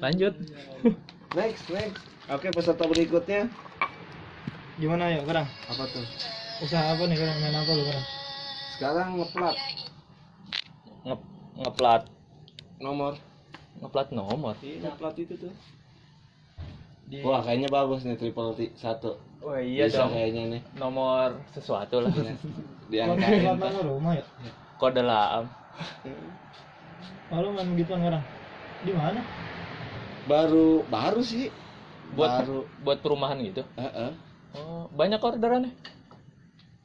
Lanjut. Next, next. Oke, peserta berikutnya Gimana ya, Karang? apa tuh? Usaha apa nih, Karang? Main apa lu, Karang? Sekarang ngeplat Nge ngeplat nomor. ngeplat nomor. Iya, ngeplat itu tuh. Di... Wah, kayaknya bagus nih triple T satu. Wah, iya Bisa dong. kayaknya nih. Nomor sesuatu lah. Diangkain. Plat mana rumah ya? Kode lam. Lalu main begituan, Karang? Di mana? Baru baru sih. Buat baru. buat perumahan gitu. Heeh. Oh, banyak orderannya.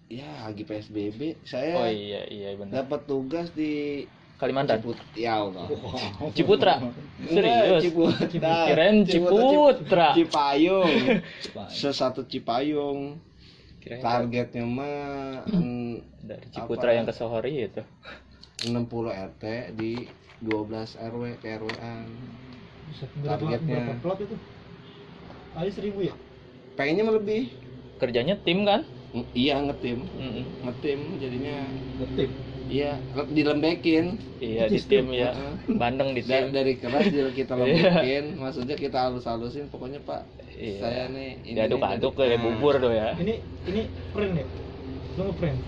Ya, lagi PSBB. Oh Saya iya iya benar. dapat tugas di Kalimantan. Ciput. Ya Allah. Ciputra. Enggak, Serius. Ciputra. Kirain Ciputra. Cipayung. Sesatu Cipayung. Kirain Targetnya mah mm, dari Ciputra Apa? yang ke Sohori itu. 60 RT di 12 RW ke Berapa, Targetnya. berapa plot itu? Ayo seribu ya? Pengennya lebih. Kerjanya tim kan? Mm, Iya ngetim, Mm-mm. ngetim jadinya Ngetip. iya le- dilembekin. Iya di tim ya. Bandeng di tim. dari keras jadi kita lembekin, maksudnya kita halus-halusin pokoknya Pak. Iya. Saya nih ini Diaduk-aduk kayak nah. bubur tuh ya. Ini ini print ya? Lu ngeprint?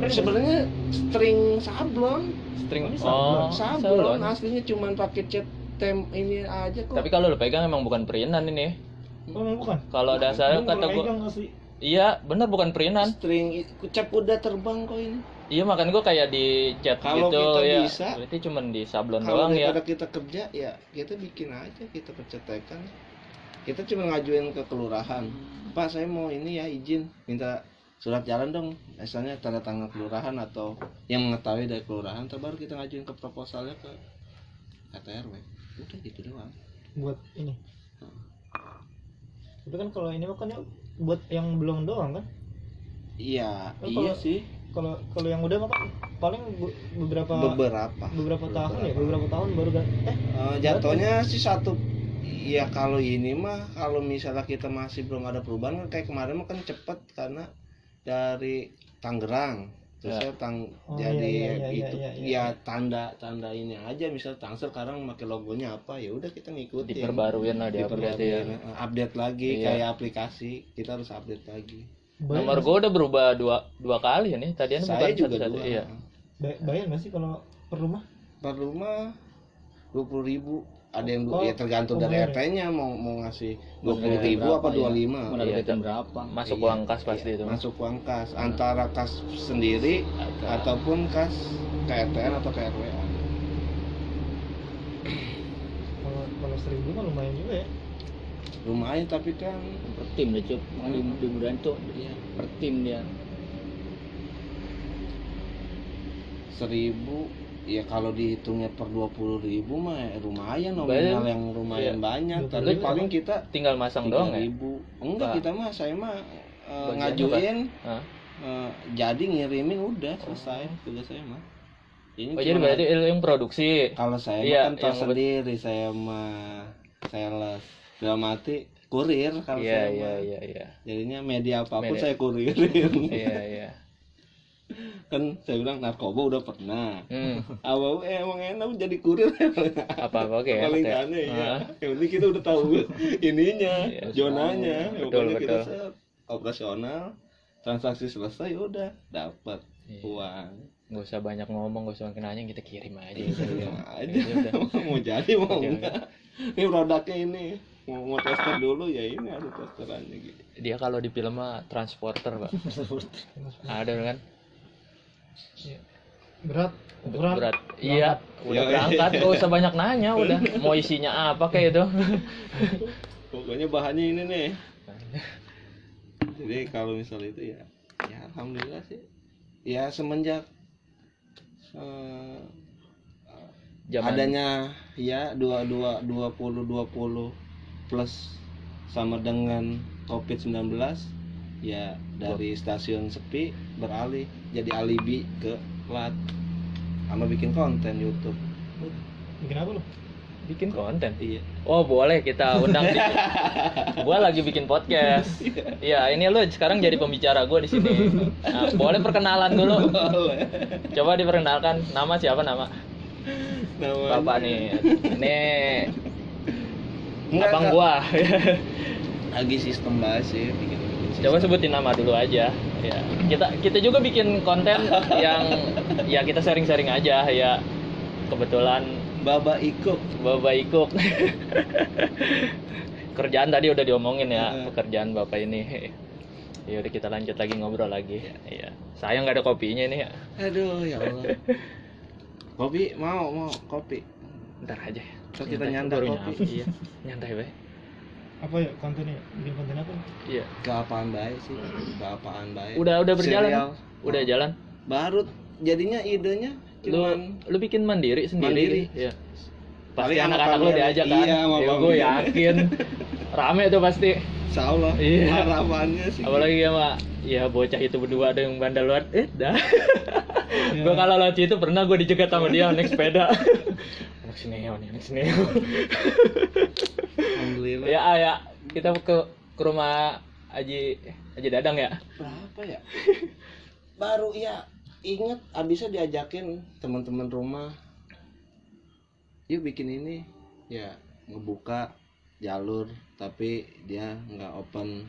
Print Sebenarnya string sablon, String Oh, ini oh, sablon, sablon. aslinya cuman pakai cat tem ini aja kok. Tapi kalau lo pegang emang bukan perinan ini. Oh, emang bukan? Kalau dasarnya kata gua. Iya, benar bukan perinan. string i- cap udah terbang kok ini. Iya, makanya gua kayak di chat Kalau gitu kita ya. bisa, Berarti cuman di sablon Kalau doang ya. daripada kita kerja ya kita bikin aja kita pencetekan. Kita cuma ngajuin ke kelurahan. Pak saya mau ini ya izin minta surat jalan dong. Misalnya tanda tangan kelurahan atau yang mengetahui dari kelurahan terbaru kita ngajuin ke proposalnya ke RT RW. Udah gitu doang. Buat ini. Tapi kan kalau ini mah kan ya buat yang belum doang kan? Iya, Oh, iya kalau- sih. Kalau kalau yang udah mah kan paling be- beberapa Beberapa. beberapa tahun ya, beberapa tahun baru kan eh Eh, jatuhnya sih satu ya kalau ini mah kalau misalnya kita masih belum ada perubahan kan kayak kemarin mah kan cepet karena dari Tangerang terus Ya. saya tang Oh, jadi iya, iya, iya, itu iya, iya, ya tanda tanda ini aja misal Tangsel sekarang pakai logonya apa ya udah kita ngikutin Diperbaruin lah di update ya. Update lagi Iya. kayak aplikasi kita harus update lagi bayar Nomor gua udah berubah dua dua kali ya nih. Tadinya saya bukan juga satu-satu. dua Iya. bay- bayar nggak sih kalau per rumah? per rumah dua puluh ribu ada yang Oh, ya tergantung oh, dari RT-nya ya? mau mau ngasih dua puluh ribu apa dua lima Iya, Menargetkan berapa? Masuk Iya, uang kas pasti iya, itu. masuk uang kas antara kas sendiri ataupun kas KRTN atau KRWA Kalau kalau seribu mah lumayan juga ya. lumayan tapi kan Per tim deh cup. Makanya di, di Budan tuh ya, per tim dia. seribu ya kalau dihitungnya per dua puluh ribu mah ya lumayan nominal yang lumayan Iya. banyak tapi paling kita Tinggal masang doang ya. ribu enggak Pak. kita mah saya mah eh, Bagiannya ngajuin eh, jadi ngirimin udah selesai tugas saya mah ini Oh, jadi berarti yang produksi. kalau saya Iya, mah kan tahu yang- sendiri saya mah sales dalam arti kurir kalau Iya, saya iya, mah iya, iya. jadinya media apa pun Media. saya kuririn Iya, iya. kan saya bilang narkoba udah pernah Hmm. awal eh, emang enak jadi kurir Apa-apa oke paling ya. aneh ya Ah. yang penting kita udah tahu ininya Iya, zonanya betul, pokoknya kita betul. set, operasional transaksi selesai ya udah dapat Iya. uang Gak usah banyak ngomong, gak usah makin nanya, kita kirim aja. gitu. Kirim aja Ya udah. mau jadi mau Iya. enggak ini produknya ini mau, mau tester dulu ya ini ada testerannya gitu Dia kalau di film mah transporter, Pak. Ada kan? Berat, berat. Berat. Iya, udah Iya. berangkat, gak usah banyak nanya udah. Mau isinya apa kayak itu. pokoknya bahannya ini nih jadi kalau misal itu ya ya alhamdulillah sih ya semenjak eh, Zaman adanya ya dua dua dua puluh dua puluh plus sama dengan covid 19 ya dari stasiun sepi beralih jadi alibi ke plat sama bikin konten YouTube Bikin apa lu? bikin konten. iya Oh boleh kita undang di. gua lagi bikin podcast. Iya ini lu sekarang jadi pembicara gua di sini. Nah, boleh perkenalan dulu. Coba diperkenalkan nama siapa nama? Namanya- Bapak nih. Nih Enggak, abang gua lagi sistem bahas sih bikin sistem. Coba sebutin nama dulu aja. Ya. Kita kita juga bikin konten yang ya kita sharing-sharing aja ya. Kebetulan Baba Iko. Bapak Ikuk kerjaan tadi udah diomongin ya Heeh. pekerjaan bapak ini. Ya udah kita lanjut lagi ngobrol lagi. Ya sayang nggak ada kopinya ini ya. Aduh ya Allah. Kopi? Mau mau. Kopi. Ntar aja. Ntar kita Nyantai, kopi. iya. Nyantai baik apa ya kontennya? Bikin konten apa? Iya. Keapaan baik sih keapaan baik udah udah berjalan? Serial. udah jalan? Baru jadinya idenya lu cuman lu bikin mandiri sendiri? Mandiri. ya pasti anak-anak lu diajak kan? Iya, ya, gue yakin rame tuh pasti. Insya Allah Iya. harapannya sih. Apalagi sama ya bocah itu berdua ada yang bandel luar. Eh dah. Iya. gue kalau lewat situ pernah gue dicegat sama dia naik sepeda. Anak sineo nih anak sineo Alhamdulillah. Ya ah, ya. Kita ke ke rumah Aji Aji Dadang ya? Berapa ya? Baru ya inget abisnya diajakin teman-teman rumah. Yuk bikin ini. Ya ngebuka jalur tapi dia nggak open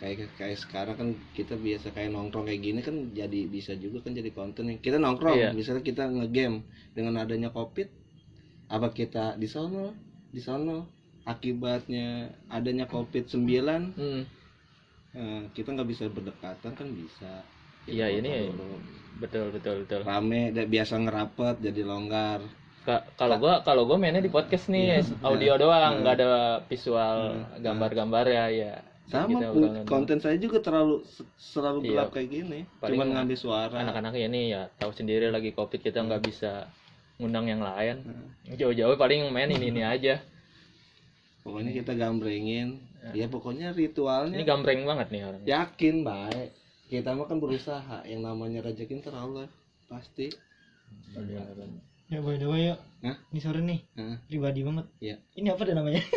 kayak kayak sekarang kan kita biasa kayak nongkrong kayak gini kan jadi bisa juga kan jadi konten nih kita nongkrong Iya. misalnya kita ngegame dengan adanya covid apa kita di sono di sono akibatnya adanya covid 9 hmm. Eh, kita nggak bisa berdekatan kan bisa Iya, ini- dulu. betul betul betul rame biasa ngerapat jadi longgar kalau gua kalau gua mainnya di podcast nih audio doang nggak ada visual Hmm. gambar-gambar ya ya. Sama udah- konten saya juga terlalu se- selalu Iya. gelap kayak gini. Paling cuman ngambil suara. anak-anak ini ya tahu sendiri lagi covid kita nggak bisa ngundang yang lain. Hmm. jauh-jauh paling main ini ini aja. Pokoknya kita gambrengin. Ya pokoknya ritualnya. Ini gambreng banget nih orang yakin baik. Kita mah kan berusaha. Yang namanya rezeki ntar Allah pasti ya by the way ya Hah? ini sore nih. Hah? pribadi banget. Iya. ini apa deh namanya?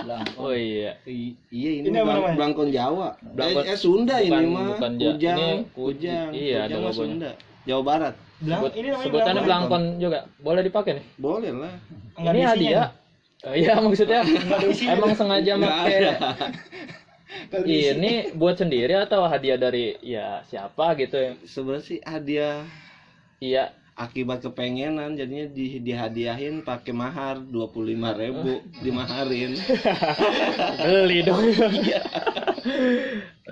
Lah, oh iya. I- iya ini, Ini apa Blang- namanya? Blangkon Jawa. Blangkon- eh, eh, Sunda ini bukan- mah. bukan Ja- Kujang ini Kujang. Kuj- iya, ada Kujang mah logonya. Sunda. Jawa Barat. Belang, Sebut- ini namanya sebutannya belangkon. belangkon juga. Boleh dipakai nih? Boleh lah. Nggak ini ada hadiah. Oh, iya maksudnya ada isinya. emang sengaja pakai ada. Ini buat sendiri atau hadiah dari ya siapa gitu ya? Sebenarnya sih hadiah iya akibat kepengenan jadinya di dihadiahin pakai mahar dua puluh lima ribu dimaharin. Beli dong.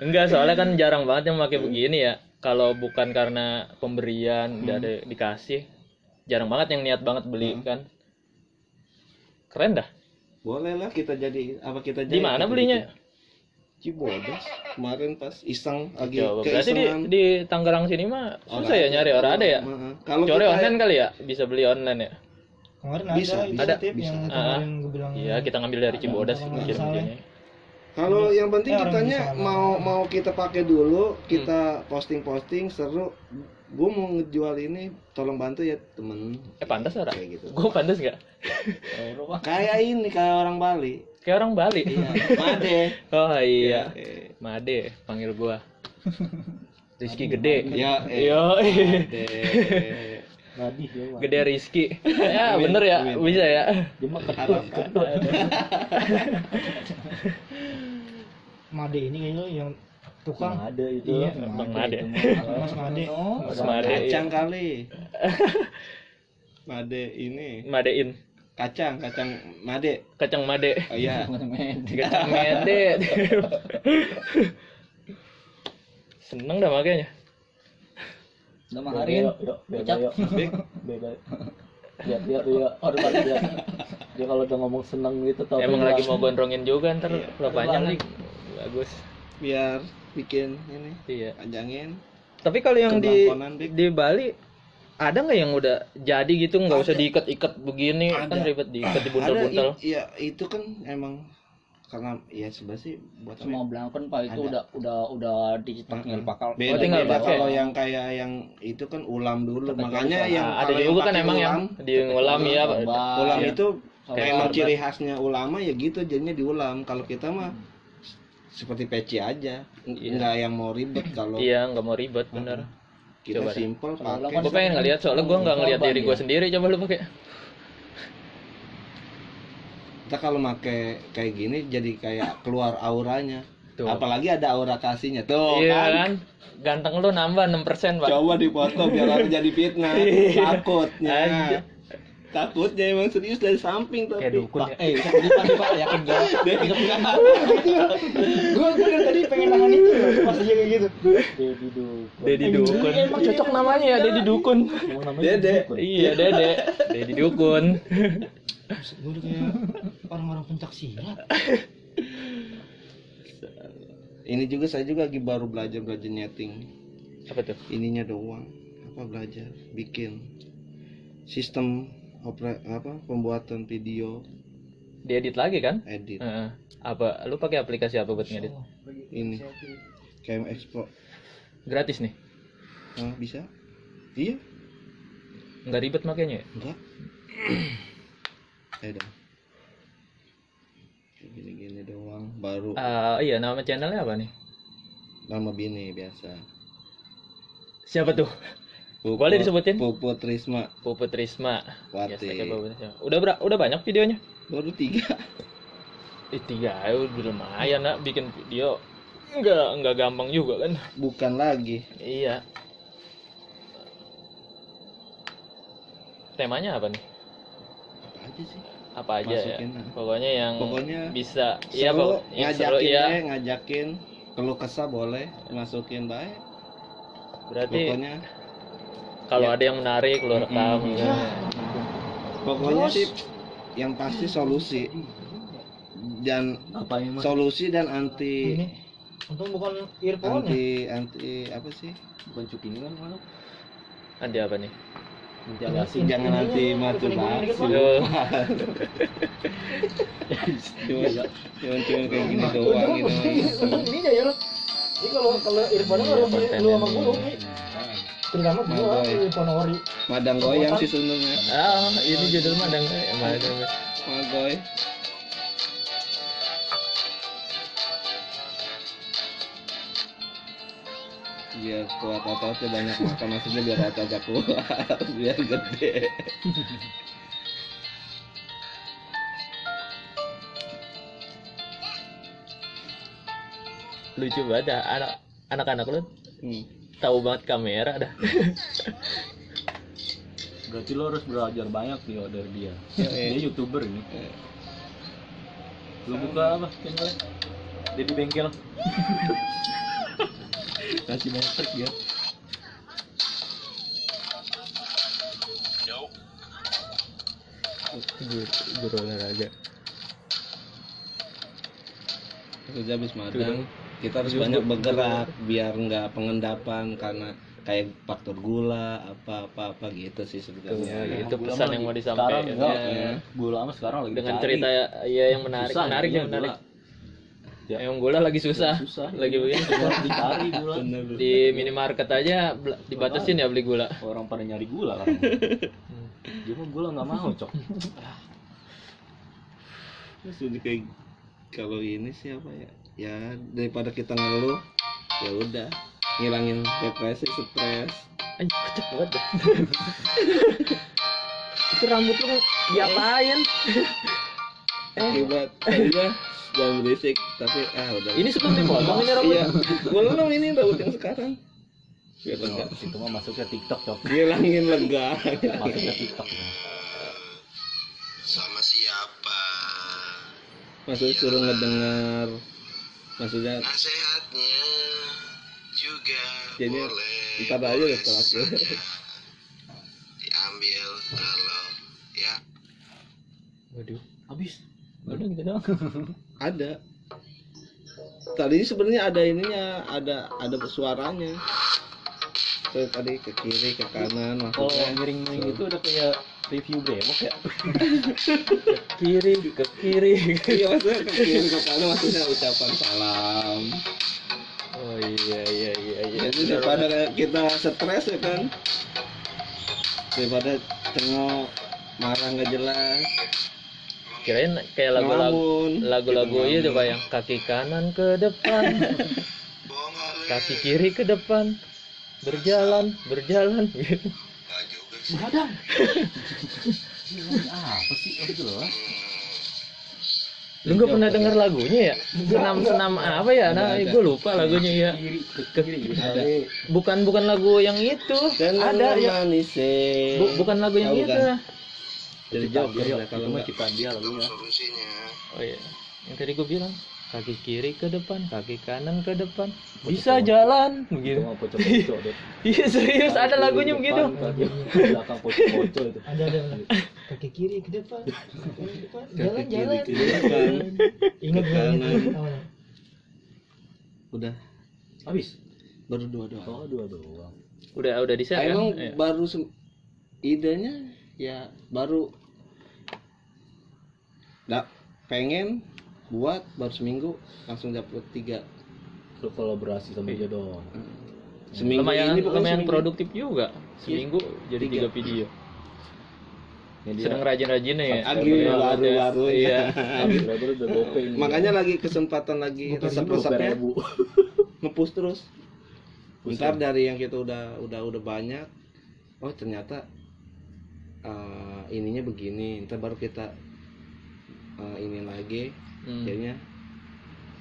Enggak soalnya kan jarang banget yang pakai begini ya. Kalau bukan karena pemberian dari dikasih jarang banget yang niat banget beli kan. Keren dah. Boleh lah kita jadi apa kita jadi di mana belinya? bikin. Cibodas kemarin pas iseng lagi Coba berarti di, di Tangerang sini mah susah ya nyari orang ada ya? Heeh. kalau Cari online kali ya? Bisa beli online ya? Kemarin Bisa, ada bisa, ada bisa. yang Ah. kemarin gue bilang iya kita ngambil dari Cibodas Kalau mungkin ya. kalau yang penting orang kitanya mau mau kita pakai dulu Hmm. kita posting posting seru. Gue mau ngejual ini tolong bantu ya temen. Eh pantas ora kayak gitu. Gue pantas nggak? Kayak ini kayak orang Bali kayak orang Bali. Iya Made. Oh iya. Eh, Made panggil gua. Rizky gede. Ya eh, Yo, Made. Gede Rizky. Ya bener ya, amin. bisa ya. Ketut, ketut. Made ini kayaknya yang tukang. Ada itu. Iya, Bang Made. Mas Made. Mas Made. kacang kali. Made ini. Madein, kacang kacang Made kacang Made. oh iya Kacang Mede. Seneng dah makanya. Udah maharin. Beda. Beda. Lihat, lihat, lihat. Hormat dia. Dia kalau udah ngomong seneng gitu tau Emang lagi mau gondrongin juga ntar lo panjang nih. Bagus. biar bikin ini Iya. panjangin Tapi kalau yang di di Bali ada nggak yang udah jadi gitu nggak usah diikat-ikat begini kan Ada. ribet diikat ada dibuntel-buntel. i- iya itu kan emang karena ya sebenarnya sih buat Semua belangkon pak itu Ada. udah udah udah dicetak tinggal pakal. beda, Oh, tinggal beda kalau yang kayak yang itu kan ulam dulu Tetap makanya yang Nah, ada juga kan emang yang ulam, di ngulam ya. Ulam Iya. itu Kayak emang ciri khasnya ulama ya gitu jadinya diulam kalau kita mah seperti peci aja Iya. nggak yang mau ribet kalau Iya nggak mau ribet bener. Kita Coba simple Kalau pakai kan Gue pengen ngeliat soalnya gue nggak ngeliat diri ya. gue sendiri coba lu pakai. kita kalau make kayak gini jadi kayak keluar auranya Tuh. apalagi ada aura kasihnya tuh iya kan kan ganteng lu nambah 6% pak coba dipoto biar aku jadi fitnah Iya. takutnya Aja. Takutnya emang serius dari samping tapi kayak dukun Pak, ya eh bisa di pak, pak, yakin gak? Bisa punya Gue gue dari tadi pengen nangan itu pas dia kayak gitu. Dedi dukun. Dedi Dukun emang cocok namanya ya Dedi Dukun Dede. dukun. iya Dede Dedi Dukun Gue udah kayak orang-orang pencak silat. ini juga saya juga lagi baru belajar belajar nyeting apa tuh ininya doang apa belajar bikin sistem opera apa pembuatan video. Diedit lagi kan? Edit. Heeh. apa lu pakai aplikasi apa buat ngedit? Ini. Kayak ekspor gratis nih. Ah, bisa? Iya. Nggak ribet makanya ya? enggak dong Kayak gini-gini doang baru. Ah, iya nama channelnya apa nih? Nama bini biasa. Siapa tuh Boleh disebutin? Puput Risma Puput Risma Wati Risma. udah ber- udah banyak videonya? Baru tiga. Eh, tiga ya udah lumayan nak. Bikin video. Nggak nggak gampang juga kan? Bukan lagi. Iya. Temanya apa nih? Apa aja sih? Apa aja Masukin, ya ah. pokoknya yang Pokoknya bisa iya seru, pokok- yang seru ngajakin ya ngajakin. Kalau kesah boleh masukin baik. Berarti pokoknya kalau ya. ada yang menarik lu rekam Mm-mm. ya. pokoknya sih yang pasti solusi dan Apa yang mas? solusi dan anti Ini untung bukan earphone ya. anti anti apa sih Bukan cuping kan nanti apa nih Nanti jangan anti basi dikit, Bang. Yo. cuma cuma cuma kayak gini doang gitu Untung ini ya lo. Jadi kalau kalau earphone Iya, kalau konten lu sama gue. Terutama gua Magoy. earphone ori. madang goyang sih sebenarnya. Ah ini judul madang eh, madang magoy biar kuat ototnya banyak makan maksudnya biar ototnya kuat biar gede. Lucu banget dah anak anak-anak lu. Hmm. Tahu banget kamera dah Berarti lo harus belajar banyak nih dari dia. Dia youtuber ini. Lo buka apa channelnya? Dedi bengkel. Kasih metrik ya. guru olahraga kerja habis madang kita harus banyak bergerak biar nggak pengendapan karena kayak faktor gula apa apa apa gitu sih sebenarnya itu Gula pesan yang mau disampaikan sekarang ya. Gula mah sekarang lagi dengan dicari. cerita ya yang menarik Susah menarik ya, yang menarik. Ya. yang gula lagi susah, Susah. lagi begini Susah dicari gula. Bener. di minimarket aja dibatasin ya beli gula Orang pada nyari gula kan. Dia mah gula nggak mau cok. Terus kayak kalau ini sih apa ya ya daripada kita ngeluh ya udah. Ngilangin depresi stres. Anjir, kocak banget itu rambut lu diapain? Eh akibat tadinya jangan berisik tapi ah udah. Ini sebelum dipotong ini rambut iya. Belum ini rambut yang sekarang. Biar lega Itu mah masuk ke TikTok cok. ngilangin lega. Masuk ke TikTok. sama siapa? Maksudnya suruh ngedengar maksudnya nasehatnya juga Jadi, boleh ntar aja deh setelah itu. saja diambil kalau ya. Waduh. Habis. udah gitu doang. Ada. Tadi sebenarnya ada ininya ada ada suaranya. Saya tadi ke kiri ke kanan Kalau maksudnya miring-miring itu udah kayak review brewok ya. kiri ke kiri iya maksudnya ke kiri ke kanan maksudnya ucapan salam. Oh iya iya iya iya. Jadi daripada kayak kita stres ya kan? Daripada cengok marah nggak jelas. Kirain kayak lagu-lagu lagu-lagu Kita iya pak yang kaki kanan ke depan. Kaki kiri ke depan. Berjalan berjalan. Gitu Badan. apa sih? Oh jelas. Lu gak pernah denger lagunya ya? Senam-senam apa ya? Nah, gue lupa lagunya ya. Ada. Bukan bukan lagu yang itu. Ada ya. bukan lagu yang itu. kan? Dari ya, kalau enggak. kita dia lagunya. Oh iya. Yang tadi gue bilang kaki kiri ke depan, kaki kanan ke depan. Bisa jalan Itu begitu. mau pocok-pocok deh. Iya serius ada lagunya begitu. Kaki belakang pocok-pocok itu. ada ada kaki kiri ke depan kaki depan jalan Kaki kiri jalan ke depan. ingat kanan. ingat Udah, Habis. baru dua doang. Oh, dua doang. Udah udah di set Emang kan? Iya. baru sem- idenya ya baru nggak pengen buat baru seminggu langsung dapet tiga Lu kolaborasi sama dia dong. seminggu lumayan ini lumayan seminggu. produktif juga. Seminggu jadi Tiga. tiga video. Dia. Sedang rajin-rajinnya ya. Lagi Iya, baru-baru ya. Iya. Makanya lagi kesempatan lagi resep-resepnya ribu. ngepush terus ntar dari yang kita udah udah udah banyak oh ternyata eh, ininya begini ntar baru kita eh, ini lagi Hmm. jadinya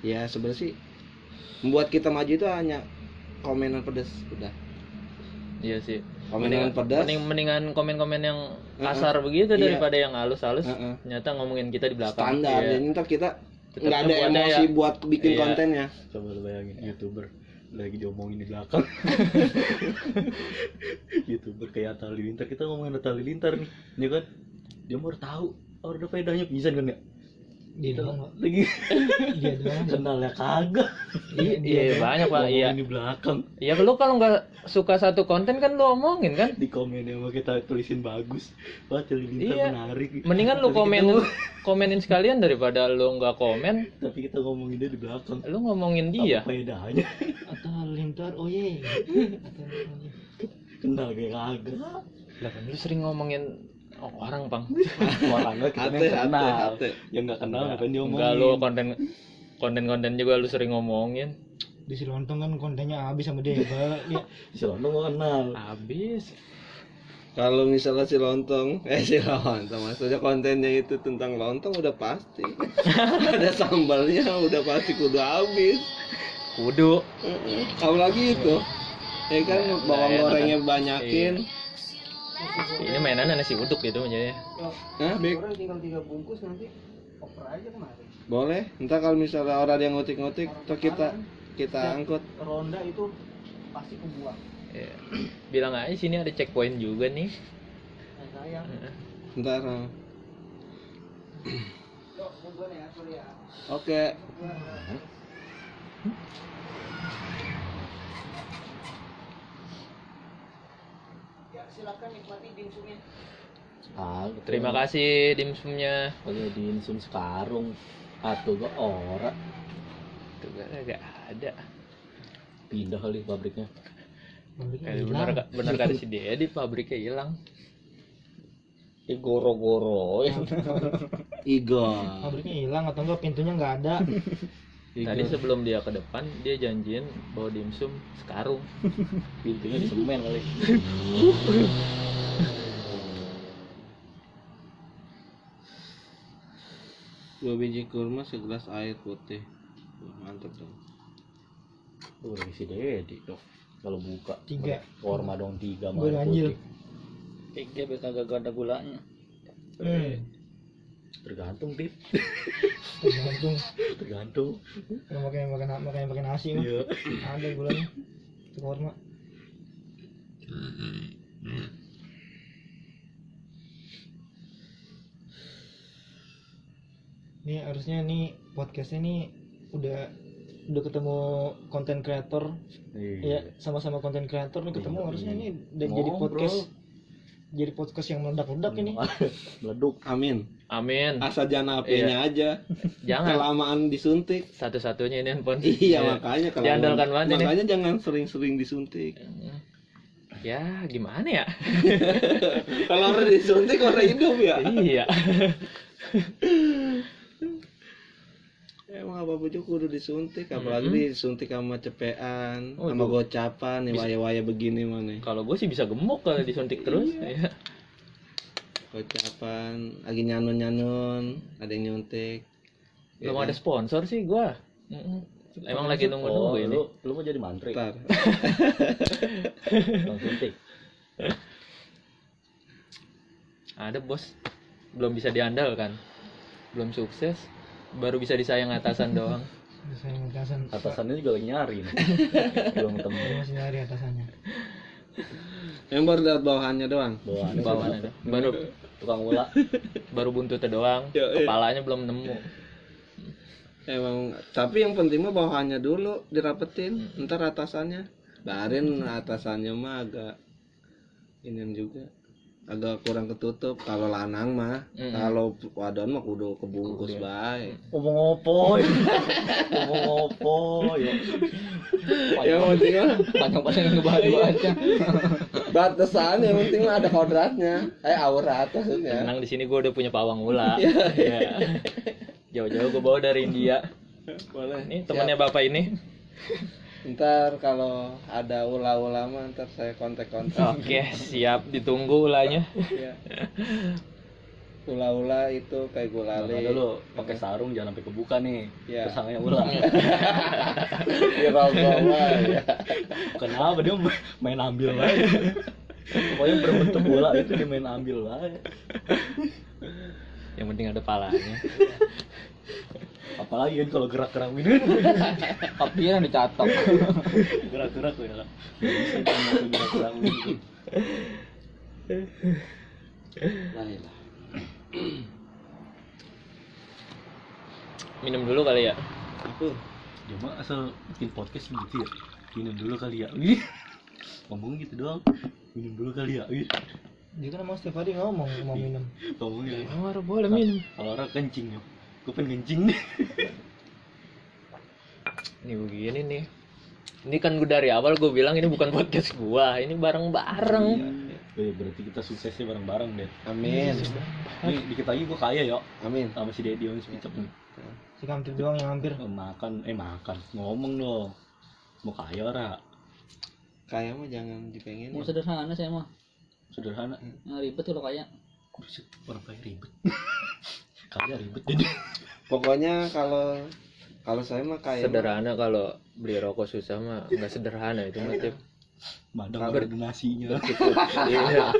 ya sebenarnya sih membuat kita maju itu hanya komenan pedes udah Iya sih. komenan pedas Mending, mendingan komen-komen yang kasar begitu Iya. daripada yang halus-halus. Heeh. Ternyata ngomongin kita di belakang. standar Iya. jadi ntar kita nggak ada emosi ya. buat bikin Iya. kontennya Coba lu bayangin youtuber lagi diomongin di belakang. youtuber kayak Atta Halilintar kita ngomongin Atta Halilintar nih, ya kan? Dia mau tahu oh, ada faedahnya bisa kan ya? dia doang. Lagi dia doang kenalnya kagak. Iya, iya, banyak pak. Iya. Di belakang Iya lu kalau nggak suka satu konten kan lu omongin kan. di komen yang mau kita tulisin bagus. Wah, Halilintar Iya. menarik. Mendingan lu komen ngomong- komenin sekalian daripada lu nggak komen. tapi kita ngomongin dia di belakang. Lu ngomongin dia. Apa faedahnya? atau lintar oh oh ye. Kenal kayak kagak. Lah kan lu sering ngomongin oh, orang bang. Orangnya kita Ate, yang kenal. ate, ate. Yang nggak kenal ngapain dia Enggak lu konten konten-konten juga lu sering ngomongin. di Silontong kan kontennya habis sama dia Pak. dia Si Lontong gua kenal. Habis. kalau misalnya si lontong eh si lontong maksudnya kontennya itu tentang lontong udah pasti ada sambalnya udah pasti kudu habis Kudu. Heeh. apalagi itu ya kan bawang gorengnya banyakin Ini mainan nasi uduk gitu jadinya. Hah, Bek? orang tinggal tiga bungkus nanti oper aja kemarin boleh ntar kalau misalnya orang yang ngutik-ngutik tuh kita kita angkut ronda itu pasti kebuang Iya. Bilang aja sini ada checkpoint juga nih. nah, sayang Heeh. ntar ya ya oke ya silakan nikmati dimsumnya Ah, Terima kasih dimsumnya. Kalau di insum sekarung atau gak ora Tuh gak ada. pindah kali pabriknya. Eh, benar benar kata si Dedi pabriknya hilang. Eh goro-goro. Igor pabriknya hilang atau enggak pintunya nggak ada Tadi sebelum dia ke depan dia janjiin bawa dimsum sekarung. Pintunya di semen kali. dua biji kurma segelas air putih Wah, mantap dong Tuh lagi si Dedi dong. Kalau buka Tiga. Korma dong tiga ganjil. putih. Tiga biar kagak ada gulanya. hmm. Tergantung tip. tergantung Tergantung. yang makan yang makan makan yang pakai nasi mah Iya. ada gulanya itu korma ini harusnya nih podcastnya nih udah udah ketemu konten kreator ya sama-sama konten kreator nih ketemu Iya, harusnya iya. nih udah jadi podcast jadi podcast yang meledak-ledak ini Meleduk. amin Amin. asal jangan HP-nya aja Jangan kelamaan disuntik satu-satunya ini handphone. iya makanya kalau Diandalkan banget ini. makanya jangan sering-sering disuntik Ya gimana ya? kalau orang disuntik orang hidup ya iya. Apa pun kudu disuntik apalagi disuntik sama cepean Oh, sama gocapan nih waya-waya begini mana Kalau gue sih bisa gemuk kalau disuntik terus. Iya. Ya. gocapan lagi nyanun-nyanun ada yang nyuntik belum Iya ada kan? sponsor sih gua Mm-mm. emang lagi nunggu nunggu Oh, ini lu lu mau jadi mantri. Ntar. Bang suntik. ada bos belum bisa diandalkan belum sukses baru bisa disayang atasan doang saya atasan Atasannya juga lagi nyari nih. Belum ketemu. masih nyari atasannya Yang baru lihat bawahannya doang. Bawaannya Bawahan ada. baru tukang ula. baru buntutnya doang Ya, iya. kepalanya belum nemu Emang tapi yang penting mah bawahannya dulu dirapetin, ntar atasannya. Barin atasannya mah agak ini juga agak kurang ketutup. Kalau lanang mah Mm-mm. kalau wadon mah kudu kebungkus Kudu. baik Ngomong opo? Ngomong opo ya? yang penting mah. Panjang-panjang ngebahas aja. batasan yang penting mah ada kodratnya. Eh aurat maksudnya tenang di sini gua udah punya pawang ula ya. Jauh-jauh gua bawa dari India. Boleh. Ini temannya bapak ini ntar kalau ada ula-ula mah ntar saya kontak-kontak oke siap ditunggu ulanya Iya. ula-ula itu kayak gulali Makanya dulu pakai sarung jangan sampai kebuka nih. Iya. Ular. dirogong lah ya Kenapa dia main ambil aja. Pokoknya berbentuk bola itu dia main ambil aja. yang penting ada palanya Apalagi kan kalau gerak-gerak ini Kopinya yang dicatok. gerak-gerak ya. Bisa kan masuk gerak-gerak ini. lah ya minum dulu kali ya Dia mah asal bikin podcast gitu ya. Minum dulu kali ya. Ngomong gitu doang. Minum dulu kali ya. Dia kan emang setiap hari ngomong mau minum Ngomongnya. oh boleh minum Kalau orang kencing ya. Gue pengen kencing nih. ini begini nih ini kan gue dari awal gue bilang ini bukan podcast gua ini bareng-bareng Eh, berarti kita suksesnya bareng-bareng deh. amin Nih dikit lagi gue kaya ya. amin Sama si Dedi sama si Picap nih. si kamtip doang yang hampir Eh, makan, eh makan. Ngomong dong. Mau kaya ora? kayak mah jangan dipengen Mau sederhana saya mah. Sederhana. Nah, ribet kalau. Buset, orang kaya ribet. kaya ribet jadi. pokoknya kalau kalau saya mah kayak sederhana kalau beli rokok susah mah nggak sederhana itu mah Tip. Madang Kabar. ada nasinya. Iya.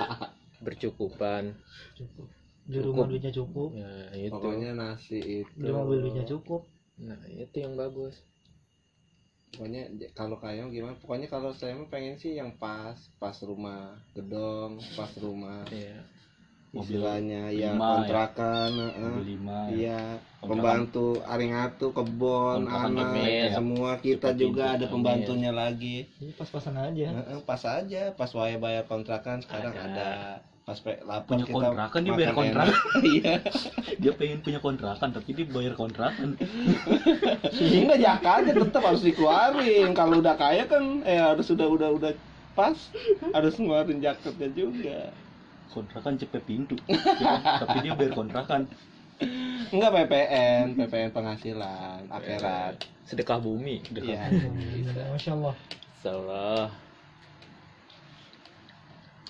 bercukupan cukup di rumah duitnya cukup ya itu pokoknya nasi itu di mobil duitnya cukup nah itu yang bagus pokoknya j- kalau kayak gimana pokoknya kalau saya mah pengen sih yang pas pas rumah gedong pas rumah iya istilahnya ya ya. kontrakan heeh. Mobil lima. ya. Iya, Kontrakan. pembantu aringatu, kebon, anak, demi, ya. semua kita Cepat juga ada amin. pembantunya lagi. jadi pas-pasan aja Heeh, pas aja, pas waya bayar kontrakan sekarang Ada. ada. Pas pe- lapar Punya kita kontrakan dia bayar kontrakan. Iya. Dia pengen punya kontrakan tapi dia bayar kontrakan. Sehingga jakatnya tetap harus dikeluarin. Kalau udah kaya kan eh harus udah udah udah pas harus ngeluarin jaketnya juga. Kontrakan cepet pintu. Ya, tapi dia bayar kontrakan. Enggak PPN, PPN penghasilan akhirat. sedekah bumi Iya. masya allah salah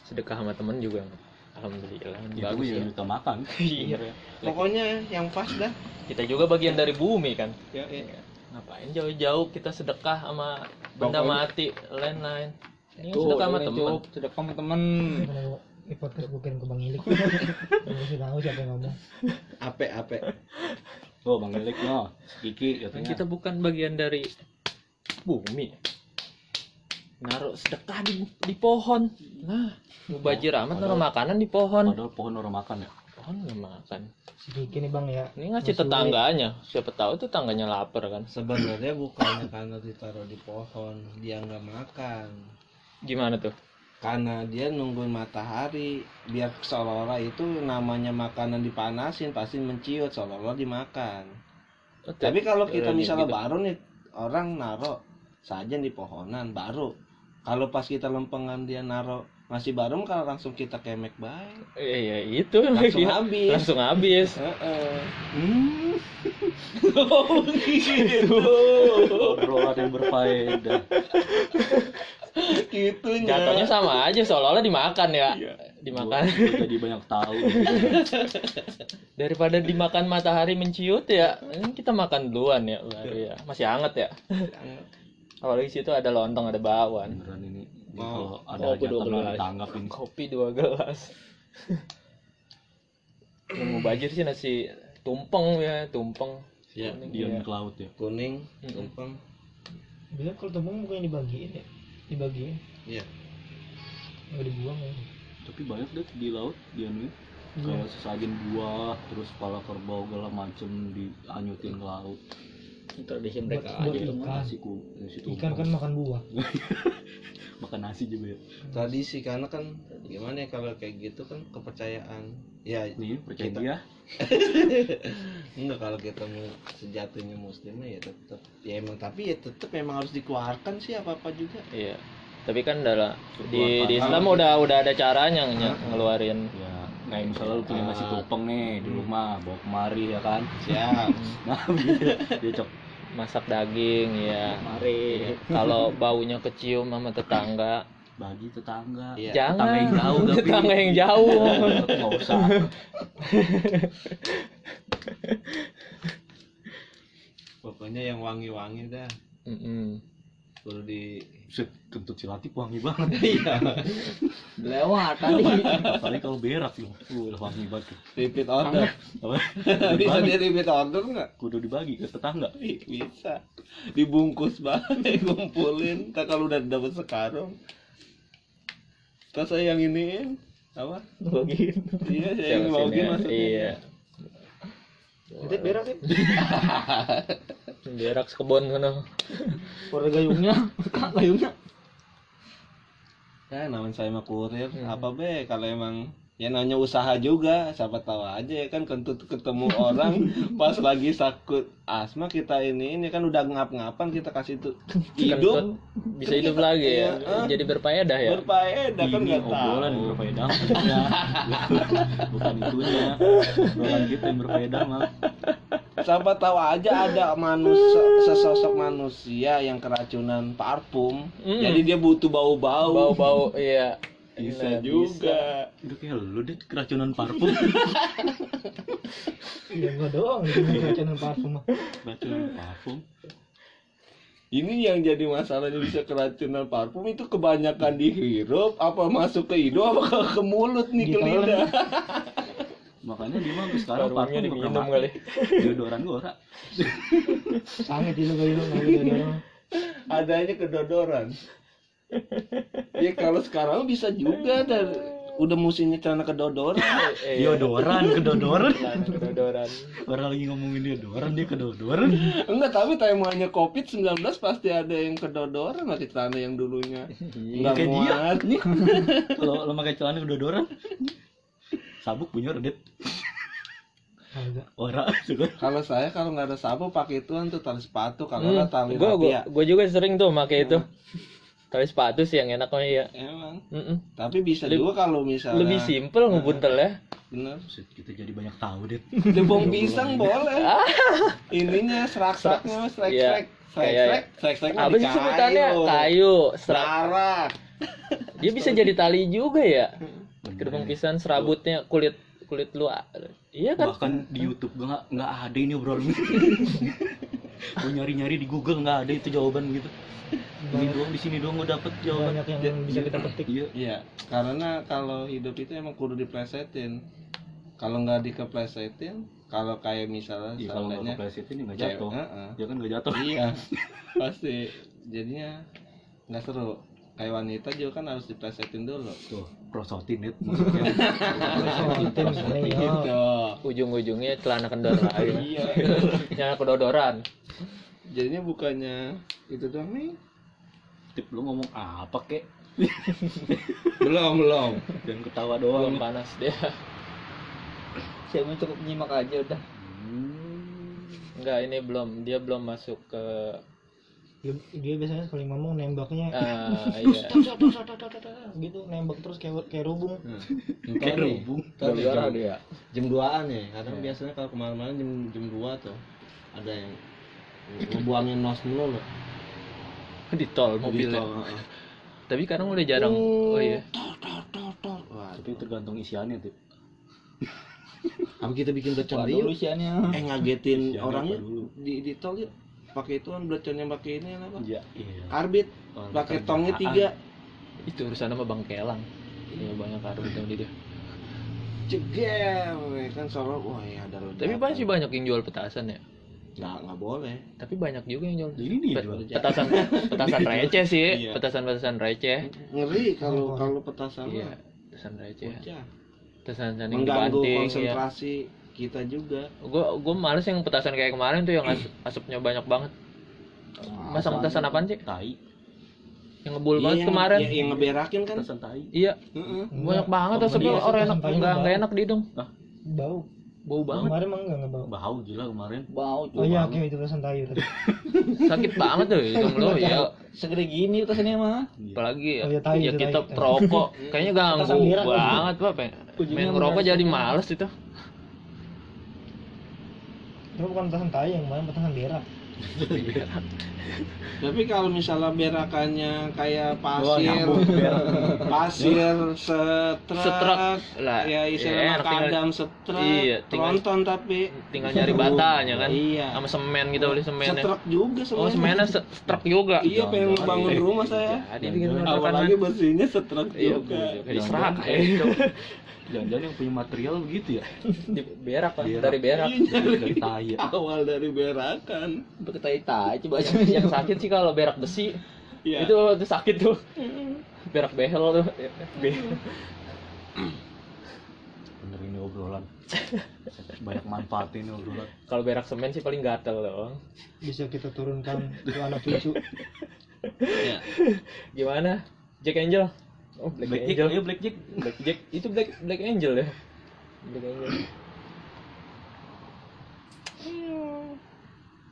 sedekah sama temen juga alhamdulillah Itu bagus ya ya kita makan. iya Pokoknya yang pas dah. kita juga bagian dari bumi kan Ya, iya. ngapain jauh-jauh kita sedekah sama benda Pokoknya- mati lain-lain ini Tuh, sedekah sama temen. Sedekah sama temen. Ini podcast gue kirim ke bang Ilik. Gue sih tahu siapa yang ngomong. Ape ape. Oh, Bang Elik no. Kiki kan katanya. kita bukan bagian dari bumi. Naruh sedekah di, di pohon. Nah mubajir amat naruh makanan di pohon. Padahal pohon orang makan ya. pohon nggak makan. Si Kiki nih bang ya. Ini ngasih Masih tetangganya. Siapa tahu tetangganya lapar kan? Sebenarnya bukannya karena ditaruh di pohon dia nggak makan, gimana tuh karena dia nungguin matahari biar seolah-olah itu namanya makanan dipanasin pasti menciut seolah-olah dimakan. Tapi kalau kita Gitu. misalnya baru nih orang naro saja di pohonan baru, kalau pas kita lempengan dia naro masih baru kalau langsung kita kemek baik iya itu langsung habis. langsung habis Heeh. Hmm. Obrolan yang berfaedah. Gitu Jatuhnya sama aja seolah-olah dimakan ya. Dimakan. Gua jadi banyak tahu Daripada dimakan matahari menciut ya, ini kita makan duluan ya baru ya. Masih hangat ya. Apalagi situ ada lontong, ada bakwan. beneran ini Ini Oh, kalau ada kopi dua gelas. ditanggap ini Kopi dua gelas. Yang mau bajir sih nasi tumpeng ya, tumpeng. ya diam ke laut ya kuning tumpeng Bilang kalau tembung bukannya dibagiin ya? Dibagiin, iya nggak dibuang ya? tapi banyak deh di laut di anu kayak sesajen buah terus kepala kerbau segala macem dianyutin ke laut Tradisi Buat, mereka buat aja tuh. ikan. ku Ikan kan makan buah. makan nasi juga ya? Tradisi karena kan gimana ya kalau kayak gitu kan kepercayaan. Ya nih percaya Kita- dia. Enggak kalau kita mau sejatinya muslimnya ya tetap ya emang tapi ya tetap memang harus dikeluarkan sih apa apa juga. Iya. Tapi kan dalam di, di Islam udah udah ada caranya ny- ngeluarin. ya kayak misalnya lu punya nasi tumpeng nih di rumah bawa kemari ya kan? Siap. Nah begitu dia cok masak daging ya. Mari. Kalau baunya kecium sama tetangga, bagi tetangga Iya. jangan tetangga yang jauh tapi tetangga yang jauh. nggak usah pokoknya yang wangi-wangi dah Mm-mm. Perlu di Set, kentut silatif wangi banget iya Lewat tadi. apalagi kalau berak loh uh, udah wangi banget repeat order apa bisa Dibagi. di repeat order nggak kudu dibagi ke tetangga bisa dibungkus banget kumpulin kan kalau udah dapat sekarang kan saya yang iniin apa Bagiin. iya saya yang ya? maksudnya Iya. Itu berak sih. Berak sekebon sana. Kurir gayungnya. gayungnya. ya namanya saya mah kurir Hmm. apa be kalau emang ya namanya usaha juga siapa tahu aja ya kan kentut ketemu orang pas lagi sakit asma kita ini ini kan udah ngap-ngapan kita kasih tuh hidup Kentut bisa hidup lagi ya. Ah. Jadi berfaedah ya. berfaedah kan nggak obrolan tahu berfaedah maksudnya bukan itunya obrolan kita yang berfaedah mah siapa tahu aja ada manusia sesosok manusia yang keracunan parfum Mm. jadi dia butuh bau-bau Bau-bau iya. Bisa Nah, juga. udah kayak lu deh keracunan parfum. Iya gua doang keracunan parfum mah. keracunan parfum. Ini yang jadi masalahnya bisa keracunan parfum itu kebanyakan dihirup apa masuk ke hidung apa ke, ke mulut nih ke lidah? makanya dia mah sekarang Parfumnya parfum diminum kali. pernah deodoran gua ora Sangat itu nggak ada adanya kedodoran ya kalau sekarang bisa juga dan udah musimnya celana kedodoran. Iya. deodoran kedodoran. Kedodoran. orang lagi ngomongin deodoran dia kedodoran. Enggak tapi temanya covid 19 pasti ada yang kedodoran nanti celana yang dulunya. Enggak kayak dia. muat. Nih. Kalau lo pakai celana kedodoran. Sabuk punya redet Agak. ora suka kalau saya kalau nggak ada sabuk pakai itu tuh tali sepatu kalau Hmm, nggak tali gua, gua, rapia gua juga sering tuh pakai itu. Tali sepatu sih yang enak mah ya. emang Mm-mm. tapi bisa Leb- juga kalau misalnya Lebih simpel ngebuntel ya. bener kita jadi banyak tahu deh Debong pisang boleh. Ininya serak-seraknya Ah. Iya. serak-serak. Kayak- Serak-serak, serak-serak Apa sih sebutannya? kayu. Serak. Dia bisa jadi tali juga ya. Nih. pisang serabutnya kulit kulit lu. Iya kan? bahkan di YouTube gua nggak nggak ada ini obrolan gue nyari nyari di Google nggak ada itu jawaban gitu ini doang di sini doang gue dapet jawaban Banyak yang bisa kita petik. iya Iya, karena kalau hidup itu emang kudu diplesetin. Kalau nggak dikeplesetin, kalau kayak misalnya Iya, kalau nggak keplesetin ya nggak jatuh Heeh. ya kan nggak jatuh Iya, pasti. Jadinya nggak seru. Kayak wanita juga kan harus diplesetin dulu. tuh prosotin itu maksudnya Prosotin, iya. Gitu. Ujung-ujungnya celana kendor. Iya. Celana kedodoran. Jadinya bukannya itu doang nih. tip lu ngomong apa kek Belum, belum. dan ketawa Belum doang panas dia. Saya mau cukup nyimak aja udah. Hmm. Enggak, ini belum. Dia belum masuk ke Dia, dia biasanya sekali ngomong nembaknya ah iya. gitu nembak terus kayak kayak rubung. kayak nih. rubung Berdarah jam, dia. jam 2an ya. Kadang biasanya kalau kemarin-kemarin jam jam 2 tuh ada yang ngebuangin nos mulu loh. Di tol mobilnya. tol, heeh. Tapi sekarang udah jarang. Oh iya. tor tor tor tor wah Tapi tergantung isiannya tuh. apa kita bikin belecon Waduh yuk usianya. eh ngagetin orangnya dulu? di di tol yuk pakai ituan beleconnya pakai ini apa Iya. Iya. karbit Oh, pakai tongnya tiga Itu urusan sama Bang Kelang. Iya banyak karbit yang di dia. jeger ya kan Solo wah ya ada ledakan. Tapi masih banyak yang jual petasan ya. nggak nggak boleh Tapi banyak juga yang jual. Ini dia Pet- jual. petasan petasan receh sih, Iya. petasan petasan receh. ngeri kalau kalau petasan Iya, petasan receh. Petasan yang mengganggu dibanting ya. Kita juga Gua gua males yang petasan kayak kemarin tuh yang as- asapnya banyak banget. Masang petasan apaan sih? Tai. Yang ngebul Iya, banget yang- kemarin. ya, yang ngeberakin kan Petasan tai. Iya, Heeh. banyak banget asapnya Iya, orang enak petasan enggak tai enggak enak di hidung. bau Bau banget. kemarin emang enggak ngebau Bau gila kemarin. Bau oh iya oke itu pesan tayu tadi Sakit banget tuh hidung lo ya. Segede gini utasnya mah. Apalagi ya, Oh, iya, tai, ya kita tai. perokok kayaknya ganggu Petasan banget Pak. Pe- Ujungnya Main ngerokok jadi males itu. Itu bukan petasan tayu yang kemarin petasan berak tapi kalau misalnya berakannya kayak pasir pasir setrak Setrak. Lah, ya ya, istilahnya tinggal- kadam setrak Iya, tinggal- tronton tapi Tinggal nyari batanya kan. iya Sama semen kita beli semennya. setrak juga Oh, semennya se- struk juga. iya pengen ngebangun Iya. rumah saya Jadi apalagi bersihnya setrak Iya, juga Jadi serak. Jangan-jangan yang punya material begitu ya? Di berak kan, Berak. dari berak. Dari tai ya. awal dari berakan Pakai tai tai coba aja. Yang sakit sih kalau berak besi. Iya. Itu itu sakit tuh. Berak behel tuh. Be- Bener ini obrolan. Banyak manfaat ini obrolan. Kalau berak semen sih paling gatel doang. bisa kita turunkan ke anak cucu Iya. Gimana? Jack Angel. Oh, Black, Black Jack, Angel. ayo Black Jack. Black Jack itu Black Black Angel ya. Black Angel.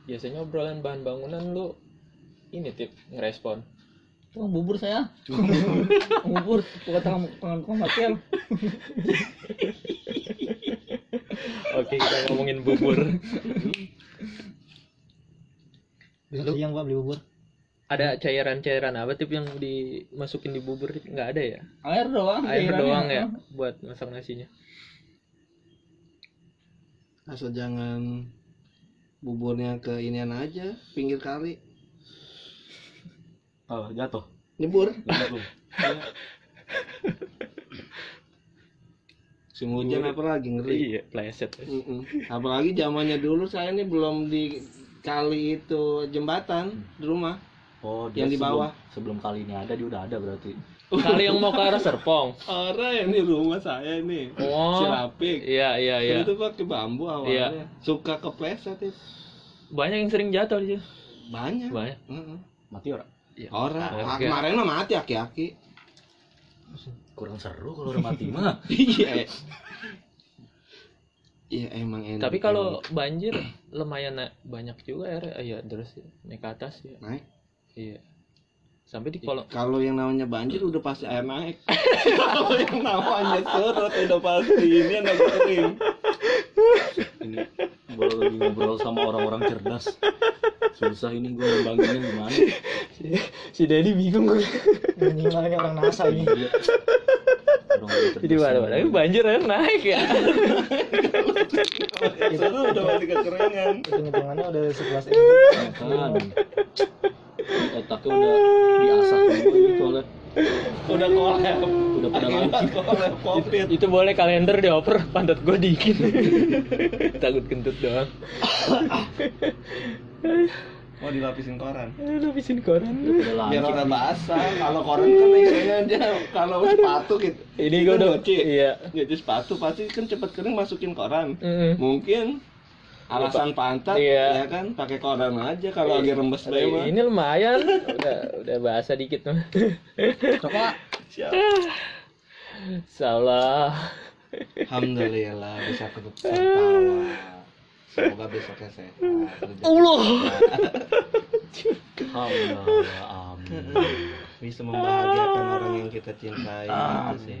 Biasanya obrolan bahan bangunan lu ini tip ngerespon. Oh, bubur saya. bubur, bukan tangan tangan tangan material. Oke, kita ngomongin bubur. bisa Lu- siang pak beli bubur Ada cairan-cairan apa tip yang dimasukin di bubur? Nggak ada ya? Air doang. Air doang ya buat masak nasinya. asal jangan buburnya ke inian aja pinggir kali Oh, jatuh. nyebur musim hujan apalagi ngeri Iya, pleset. Apalagi zamannya dulu saya ini belum di kali itu jembatan di rumah Oh, Yang di bawah. Sebelum, sebelum kali ini ada dia udah ada berarti. Kali yang mau ke arah Serpong. orang yang di rumah saya ini Oh. Sirapik Iya, iya, iya. itu pakai bambu awalnya Iya. suka kepleset itu Banyak yang sering jatuh di situ. banyak Banyak. Mm-mm. Mati ora? orang Harga. Ah, kemarin mah mati aki-aki Kurang seru kalau udah mati mah. iya iya emang enak Tapi kalau banjir lumayan banyak juga air. Ah, Iya, terus ya. naik ke atas ya. naik Iya. Sampai di kolong kalau yang namanya banjir udah pasti air naik kalau yang namanya surut udah pasti ini anak kering Ini gua lagi ngobrol sama orang-orang cerdas. Susah ini gua ngembanginnya gimana? si Dedi bingung. ini malah orang NASA ini Iya. Jadi mana mana ini. banjir air naik ya. surut udah pasti kekeringan hitung hitungannya udah sekelas ini Kan. Otaknya udah diasah semua gitu oleh udah kolab udah pada kolab covid Itu boleh kalender dioper pantat gue dikit. Takut kentut doang. mau dilapisin koran Aduh, habisin koran. Udah biar udah basah kalau koran kan isinya aja kalau sepatu gitu Ini gue udah nyuci. iya. nyuci sepatu pasti kan cepet kering masukin koran Mm. mungkin alasan pantat Iya. ya kan pakai koran aja kalau lagi rembes bae mah Ini lumayan. Udah udah bahasa dikit mah. coba siap Salah. alhamdulillah bisa ketawa semoga besoknya sehat Allah. Alhamdulillah. Amin. bisa membahagiakan orang yang kita cintai itu sih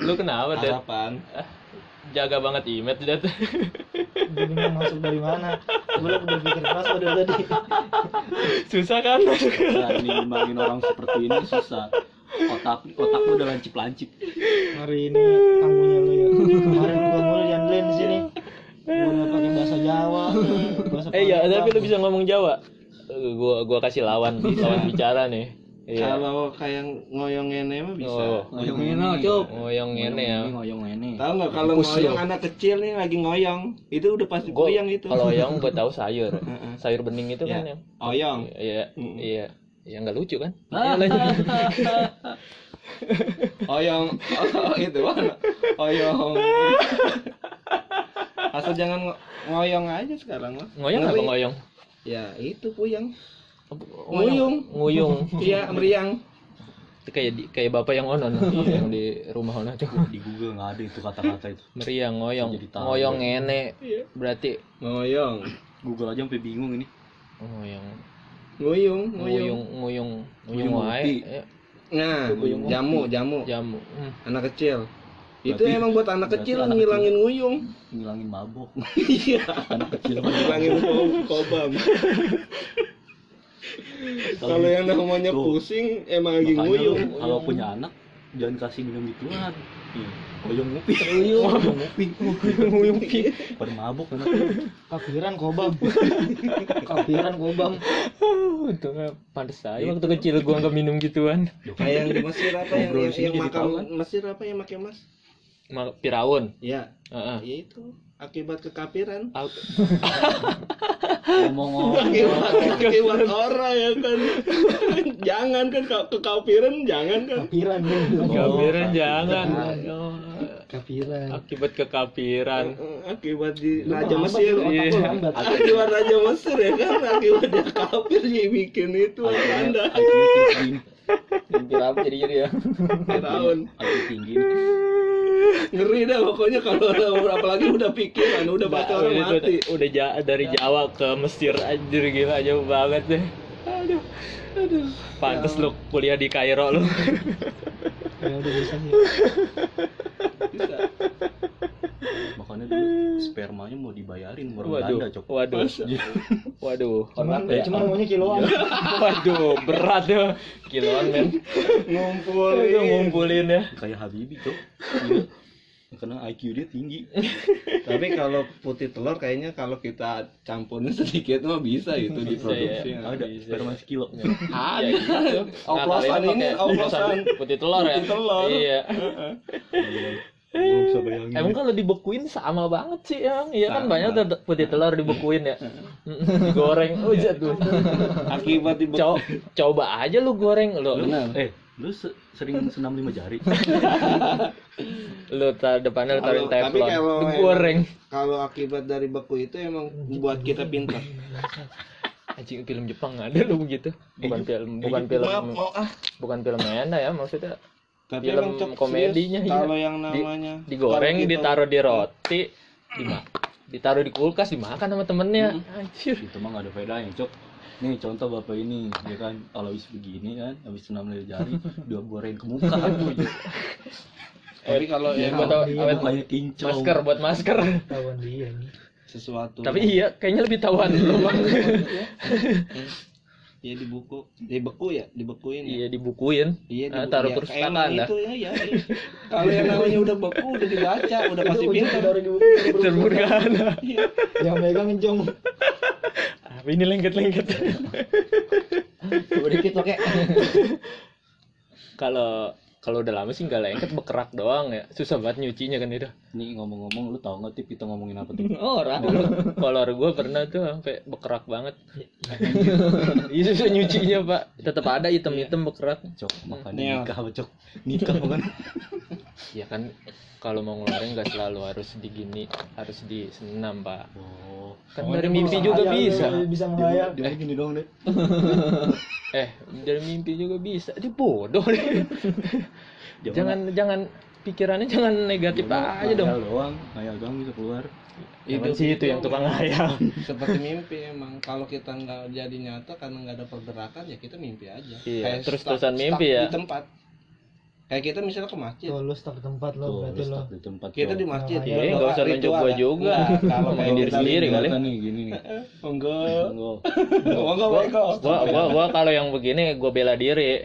Lu kenapa, harapan Jaga banget image, Dad. Mau masuk dari mana gue udah berpikir keras udah tadi Susah kan? Nah, ini ngembangin orang seperti ini susah. otak otak lu udah lancip lancip hari ini tamunya lu ya kemarin gua mulu Yanlen di sini gua nggak pakai bahasa Jawa bahasa Eh iya, Palembang. tapi lu bisa ngomong Jawa. Gua gua kasih lawan, lawan bicara nih. Iya. Kalau kayak ngoyong ngene mah bisa. Oh, Ngoyong ini cup. ngoyong ini ya. ini ngoyong ini Tahu nggak kalau ngoyong anak kecil nih lagi ngoyong, itu udah pasti Gua, goyang itu. Kalau oyong gua tahu sayur. Heeh. sayur bening itu kan Ya. yang Oyong. Iya, iya. Ya nggak lucu kan? Ah. Iya, lanjut. Oyong oh, itu mana? Oyong. Asal jangan ngo- ngoyong aja sekarang mah. Ngoyong apa ngoyong? Ya itu puyang. Nguyung. Nguyung. Iya meriang. Itu kayak di, kayak bapak yang onon yang di rumah onon tuh. di Google nggak ada itu kata-kata itu Meriang, ngoyong. Ngoyong ngene. Iya. Berarti Ngoyong. Google aja sampai bingung ini ngoyong. Nguyung, nguyung. Nguyung, nguyung, nguyung Nguyung wae. Ya, Nah, jamu, jamu. Jamu. Hmm. Anak kecil. Itu Berarti- emang buat anak kecil anak ngilangin nguyung. ngilangin mabok Iya. anak kecil Ngilangin ko- kobam. Kalau yang namanya Tuh. pusing emang lagi nguyung. kalau punya anak jangan kasih minum gituan Ih, Oyong ngopi Oyong ngopi Nguyung pi. pada mabok anak kafiran kobam kafiran kobam Untungnya pantes aja waktu kecil gua nggak minum gituan. Kayak yang di Mesir apa yang yang, yang makan tahu kan? Mesir apa yang pakai emas? Piraun. Ya, Heeh. ya itu akibat kekafiran. Ngomong-ngomong Akibat akibat orang ya kan. jangan kan ke- kekafiran jangan kan. kafiran jangan. Oh, kafiran Akibat kekafiran. Akibat di Lu Raja Mesir. Iya. Akibat Raja Mesir ya kan akibat dia kafir dia bikin itu anda IQ tinggi Mimpi apa jadi jadi ya. tahun IQ tinggi ngeri dah pokoknya kalau apalagi udah pikiran udah baca orang Udah- mati udah, ja- dari Jawa ke Mesir anjir gila jauh banget deh. Aduh. Aduh. Pantes lu kuliah di Kairo lu. ya udah bisa sih bisa makanya dulu spermanya mau dibayarin orang Waduh. Belanda cok Waduh. Waduh. cuman ya? cuman maunya kiloan Waduh, berat ya. Kiloan men. ngumpul Aduh, ngumpulin ya. kayak Habibie cok Iya. karena IQ dia tinggi tapi kalau putih telur kayaknya kalau kita campurin sedikit mah bisa itu diproduksi ya. ada Bisa. sperma sekilo ada Iya. oplosan Ngapalin ini oplosan putih telur ya. Putih telur. Iya. bisa bayangin Emang kalau dibekuin sama banget sih emang. Iya kan banyak tuh putih telur dibekuin ya. Digoreng. Oh jatuh. akibat di Co- coba aja lu goreng lu. Benar. eh lu se- sering senam lima jari? Lu tar depannya lu taruh teflon. kalau Digoreng. kalau akibat dari beku itu emang buat kita pintar. Anjing film Jepang ada lu begitu. Bukan film bukan film ah. bukan film enak ya maksudnya tapi Film emang komedinya, serius, iya. kalau yang Di- namanya. digoreng kalau kita- ditaruh di roti dima- ditaruh di kulkas dimakan sama temennya. Anjir. Itu mah gak ada bedanya cok nih contoh bapak ini ya kan? Kalau habis begini kan habis senam lima jari dia goreng ke muka tuh Cok. tapi kalau Ya, tau iya, awet mukanya kinclong masker buat masker. Tawan dia nih sesuatu. Tapi iya kayaknya lebih tahuan lu Bang. Iya di buku, di beku ya, dibekuin ya. iya dibukuin Iya, Ah, dibu- taruh ya, perpustakaan dah. itu ya, ya. iya. Kalau yang namanya udah beku, udah dibaca, udah pasti pintar. dari di buku terburgana Iya. yang megang encong apa ini lengket-lengket Coba dikit pakai. kalau kalau udah lama sih nggak lengket bekerak doang ya. Susah banget nyucinya kan itu. Nih ngomong-ngomong lu tau nggak tip kita ngomongin apa tuh? Orang. kolor gue pernah tuh sampai bekerak banget. Iya susah nyucinya pak. Tetap ada item-item bekerak cok makanya Nih, nikah cok. Nikah bukan? Ya kan kalau mau ngeluarin nggak selalu harus digini harus disenam pak. Oh. Kan dari mimpi juga bisa. bisa ngelayar dia gini dong deh eh dari mimpi juga bisa. Dia bodoh deh jangan jangan pikirannya jangan negatif aja dong. ngayal doang. Ngayal doang bisa keluar. Emang sih itu yang tukang ngayal. Seperti mimpi emang. Kalau kita nggak jadi nyata karena nggak ada pergerakan ya kita mimpi aja. Iya, Kayak terus-terusan stuck- mimpi ya. Di tempat. Kayak kita misalnya ke masjid. tuh lu stuck di tempat lo berarti lu lo di tempat Kita di masjid. Iya, Doa nggak usah nunjuk gua ya. juga. Enggak, Kalau Main kayak diri kita sendiri kali. Nih gini nih Enggak. enggak Enggak, gua enggak. gua gua kalau yang begini gua bela diri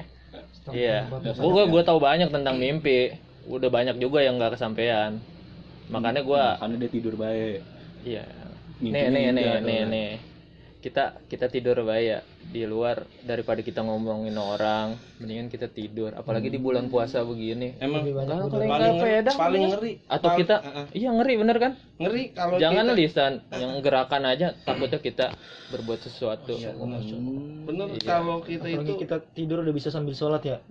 Iya, gua gua, gua tahu banyak tentang mimpi. Udah banyak juga yang nggak kesampaian. Makanya gua Makanya dia tidur baik. iya. Nih nih gitu nih ya, nih nih. Kita kita tidur baik ya di luar daripada kita ngomongin orang, mendingan kita tidur. Apalagi di bulan puasa begini. emang Lebih banyak Kalau paling nggak pede, paling ngeri atau kita eh, eh. iya ngeri bener kan? ngeri kalau Jangan kita, lisan yang gerakan aja takutnya kita berbuat sesuatu. bener Iya. kalau kita apalagi itu kita tidur udah bisa sambil sholat ya.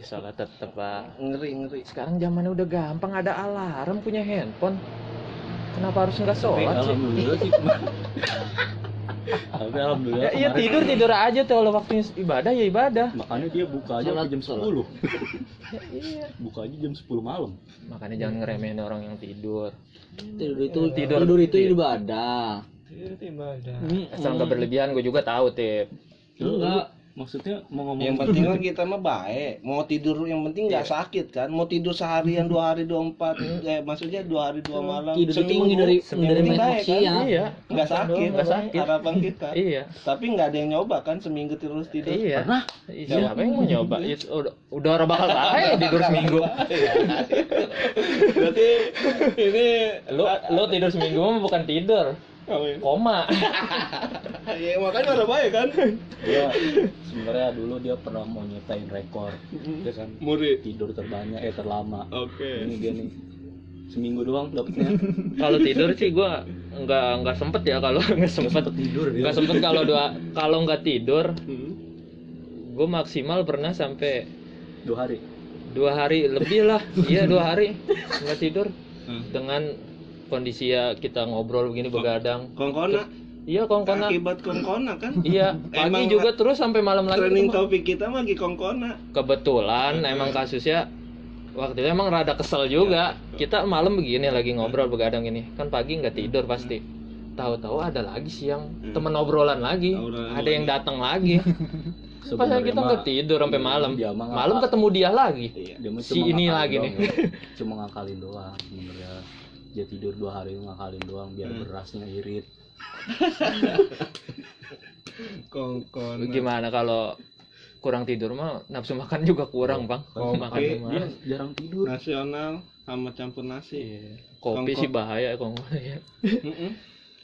Ya, Sholat tetep pak. ngeri ngeri Sekarang zamannya udah gampang ada alarm punya handphone. Kenapa harus nggak sholat sih? alhamdulillah sih. Tapi alhamdulillah. Ya, iya kemarin- tidur tidur aja tuh kalau waktunya ibadah ya ibadah. Makanya dia buka aja Sholat, jam. 10. Ya, iya. Buka aja jam 10 malam. Makanya jangan ngeremehin orang yang tidur. Tidur itu Tidur. tidur, itu ibadah. tidur itu ibadah Asal nggak berlebihan, gue juga tahu tip. Enggak. Maksudnya mau ngomong yang penting kan kita mah baik mau tidur yang penting nggak sakit kan mau tidur seharian dua hari dua empat eh, maksudnya dua hari dua malam Tidur seminggu penting main baik kan maksiat. Iya. nggak sakit Nggak sakit. harapan kita Iya. tapi nggak ada yang nyoba kan seminggu terus tidur Iya. Pernah? Iya, Siapa yang mau nyoba? Ya, udah, udah orang bakal kalah tidur seminggu. berarti ini Lu lu tidur seminggu mah bukan tidur, apa ya? koma. ya makanya udah baik kan Dia sebenarnya dulu dia pernah mau nyetain rekor. Dia kan murid tidur terbanyak eh terlama. oke Ini dia nih. Seminggu doang dapetnya. kalau tidur sih gua nggak nggak sempet ya kalau nggak sempet tidur nggak sempet kalau dua kalau nggak tidur gue maksimal pernah sampai Dua hari. dua hari lebih lah iya dua hari nggak tidur Hmm. dengan kondisi ya kita ngobrol begini begadang. kongkona. Iya kongkona. Akibat kongkona kan. Iya pagi Emang juga terus sampai malam lagi training topik kita mah lagi kongkona. Kebetulan emang kasusnya waktu itu emang rada kesel juga. Kita malam begini lagi ngobrol begadang ini. Kan pagi nggak tidur pasti. Tahu-tahu ada lagi siang temen obrolan lagi. Obrolan ada yang datang lagi. Pas kita nggak tidur sampai malam. dia malam ketemu dia lagi. Dia mah si ini lagi doang. Nih. Cuma ngakalin doang sebenarnya. Dia tidur dua hari ngakalin doang biar berasnya irit. kongkona gimana kalau kurang tidur mah nafsu makan juga kurang bang Kopi. makan Dia jarang tidur. nasional sama campur nasi Iya. kopi sih bahaya kalau ya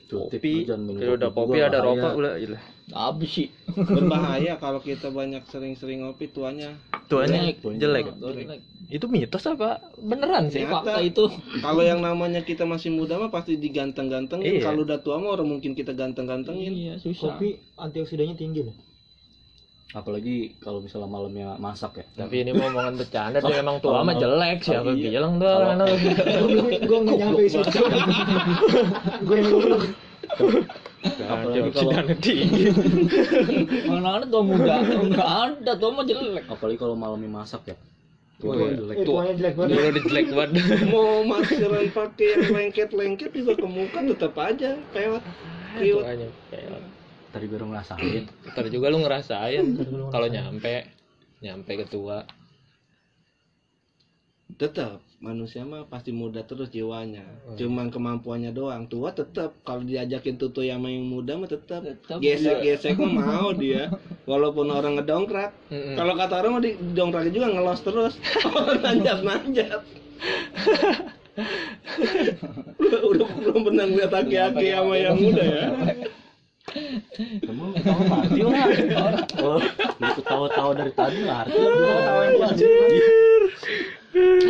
kopi kalau udah kopi ada bahaya. rokok udah ilah Habis sih. berbahaya kalau kita banyak sering-sering ngopi tuanya tuanya Tuanya jelek jelek. itu mitos apa beneran sih Nyata. Fakta itu. kalau yang namanya kita masih muda mah pasti diganteng-gantengin Iya. kalau udah tua mah orang mungkin kita ganteng-gantengin Iya, susah. kopi antioksidannya tinggi loh Apalagi kalau misalnya malamnya masak ya. tapi ini mau omongan bercanda dia emang tua mah jelek siapa iya. bilang tuh Kalau- anak gue nggak nyampe situ gue yang goblok Apalagi kalau- tinggi Mana ada tua muda? Enggak ada, tua mah jelek. Apalagi kalau malamnya masak ya. Tua Iya. jelek. tuanya jelek banget jelek banget mau maskeran pakai yang lengket-lengket juga ke muka tetap aja pewat kayak Tadi baru ngerasain. ntar juga lu ngerasain kalau nyampe nyampe ke tua tetap manusia mah pasti muda terus jiwanya. Cuman kemampuannya doang. Tua tetap kalau diajakin tutu yang main muda mah tetap Tetap. gesek-gesek mah mau dia. Walaupun orang ngedongkrak. Mm-mm. kalau kata orang mah di dongkrak juga ngelos terus. Nanjat-nanjat udah belum pernah ngeliat aki-aki sama yang muda ya. Kamu tahu mati lah. Oh, lu ketawa-tawa dari tadi lah. Ketawa yang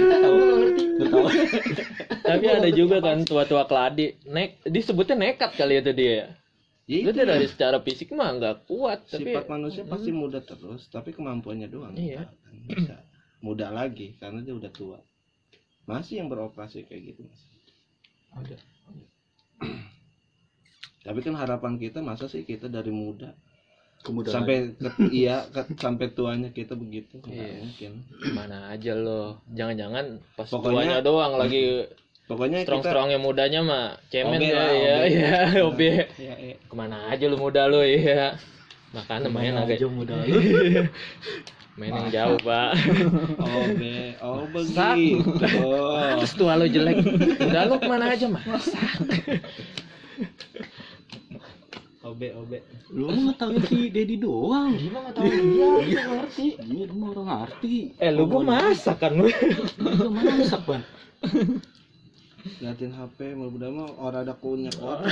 Tahu. Ngerti. Tapi ada juga kan tua-tua keladi. Nek disebutnya nekat kali itu dia Ya? Itu itu. dari secara fisik mah nggak kuat tapi sifat manusia pasti muda terus tapi kemampuannya doang. Iya. Kan bisa muda lagi karena dia udah tua. Masih yang beroperasi kayak gitu Mas. ada. Tapi kan harapan kita masa sih kita dari muda Kemudian sampai ke- iya ke- sampai tuanya kita begitu Iya. mungkin mana aja loh jangan-jangan pas Pokoknya- tuanya doang lagi pokoknya strong kita strongnya mudanya mah cemen Obe ya lah, ya obe. ya obe ya, ya. ke mana aja lu muda lu ya makanya main agak aja muda lu. main yang jauh pak oh be oh Sak. begitu terus tua lu jelek udah lu ke mana aja mas Obe obe. Lu mah taunya si Dedi doang. Dia mah nggak tahu dia, dia ngerti. Iya, dia mah orang ngerti. Eh lu gua masak kan lu. Lu masak, Ban. Liatin HP, mau udah mah orang ada kunyak orang.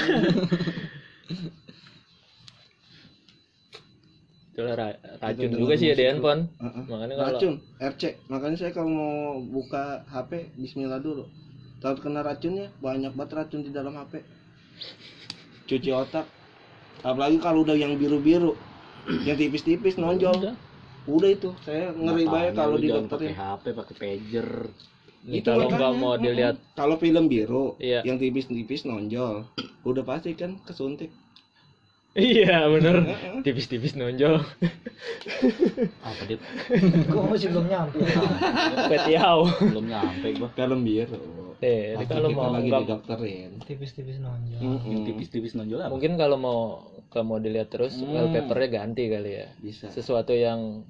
Itulah ra- racun Itu juga sih ya di handphone. Heeh. Makanya kalau Racun, RC. Makanya saya kalau mau buka HP, Bismillah dulu. Tahu kena racunnya, banyak banget racun di dalam HP. Cuci otak. Apalagi kalau udah yang biru-biru, yang tipis-tipis nonjol. Udah. Udah itu, saya ngeri banget kalau di dokterin. pakai HP, pakai pager. Nih, Itu kalau nggak mau dilihat Kalau film biru, Iya. yang tipis-tipis nonjol, udah pasti kan kesuntik. Iya bener Tipis-tipis nonjol Apa dia? Gua masih belum nyampe. Petiau Belum nyampe gua. Film biru. Eh, Waktu kalau mau lagi nggak- di dokterin. Tipis-tipis nonjol. Mm-mm. Yang tipis-tipis nonjol apa? Mungkin kalau mau kalau mau dilihat terus Hmm. wallpapernya ganti kali ya Bisa. Sesuatu yang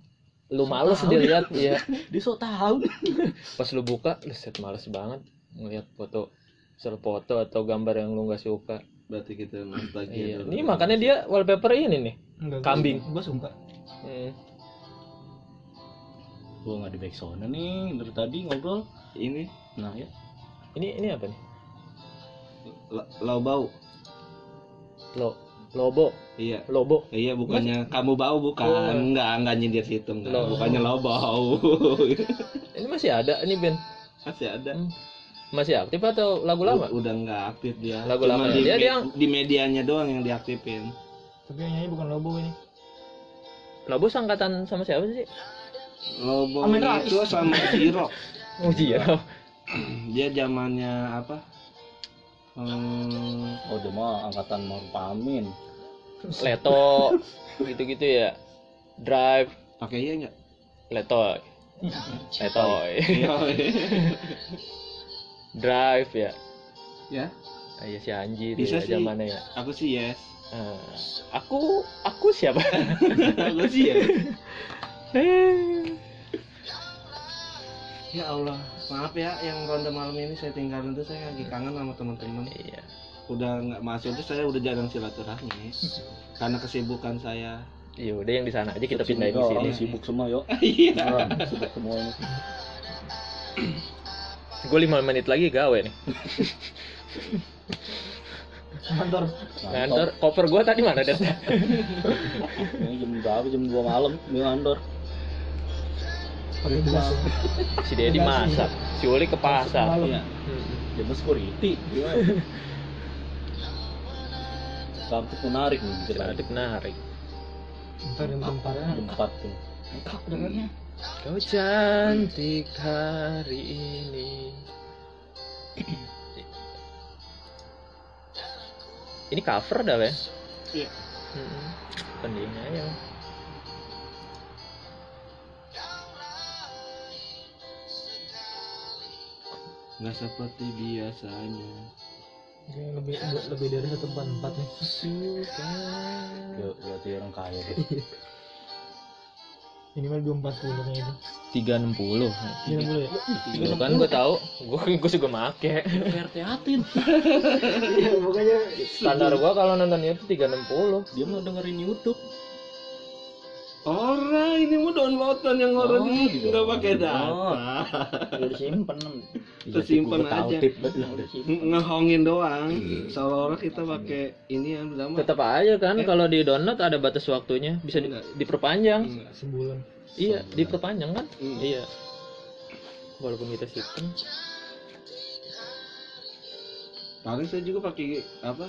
lu males dilihat ya Dia sok tahu. Pas lu buka lu set males banget ngelihat foto misal foto atau gambar yang lu nggak suka Berarti kita nostalgia. Iya, dulu. ini makanya dia wallpaper ini nih. Enggak, Kambing. Gua suka. Hmm. Gua nggak di backsound nih dari tadi ngobrol. ini Nah ya. Ini ini apa nih? la- lau bau. Lo lobo, Iya. lobo. Iya, bukannya kamu bau bukan. Oh. Enggak, enggak nyindir situ enggak. Lo- Bukannya lau bau. Ini masih ada ini band. Masih ada. Hmm. Masih aktif atau lagu lama? U- Udah enggak aktif dia. Lagu Cuma lama di, ya? Dia- me- dia- di medianya doang yang diaktifin. Tapi yang nyanyi bukan Lobo ini. Lobo sangkatan sama siapa sih? Lobo Amin itu sama Zero. Oh iya. Dia zamannya apa? Hmm, Oh dia mah angkatan Maruf Amin. Leto gitu-gitu ya. Drive, pakai iya enggak? Letoy. Letoy. Drive ya. Ya, Ah, Iya si Anji Bisa sih. ya zamannya ya. aku sih yes. Ah, aku aku siapa? aku sih yes. Ya Allah, maaf ya yang ronde malam ini saya tinggalin tuh saya lagi kangen sama teman-teman. iya. Udah nggak masuk tuh saya udah jarang silaturahmi karena kesibukan saya. Iya udah yang di sana aja kita pindahin di sini. sibuk semua yo. Iya. Sibuk semua. Gue lima menit lagi gawe nih. Kantor. Ngantor koper gue tadi mana? Ini jam berapa? Jam 2 malam di kantor. Pakai gelas. ya. Si Dedi masak, si Uli ke pasar. Iya. Jam security. Gimana? Sampai menarik nih Jadi menarik. Ntar jam tempatnya. Jam 4 tuh. Kak dengarnya. Kau cantik hari ini. Ini cover dah ya? Iya. Hmm. Bukan dia Nggak seperti biasanya. Kayaknya lebih lebih dari satu empat empat nih. suka. Yo, berarti orang kaya deh. Minimal dua empat puluh kayaknya itu. Tiga enam puluh. Iya boleh ya. Itu kan gue tahu, gue gue juga make. PRT Atin. Iya makanya. Standar gue kalau nonton itu tiga enam puluh. Dia mau dengerin YouTube. Orang ini mau downloadan yang orang Oh, ini di nggak pakai data. Udah disimpen. Tersimpan aja. Ngehongin doang. Iya. Seolah-olah kita pakai ini yang udah mah. Tetap aja kan kalau di download ada batas waktunya, bisa di- diperpanjang. Enggak. Sebulan. Iya, diperpanjang kan? Hmm. Iya. Walaupun kita simpen. Paling saya juga pakai apa?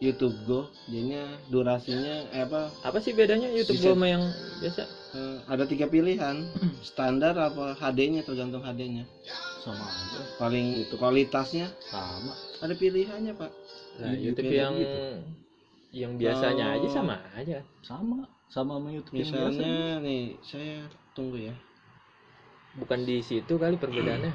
YouTube Go. Jadinya durasinya eh, apa? Apa sih bedanya YouTube gua sama yang biasa? eh, ada tiga pilihan. Standar apa HD-nya tergantung HD-nya. Sama aja. Paling kualitasnya Sama. ada pilihannya, Pak. Nah, YouTube YouTube yang gitu. yang biasanya Oh. aja sama aja. Sama. Sama sama YouTube yang biasa. Misalnya nih, saya tunggu ya. Bukan di situ kali perbedaannya.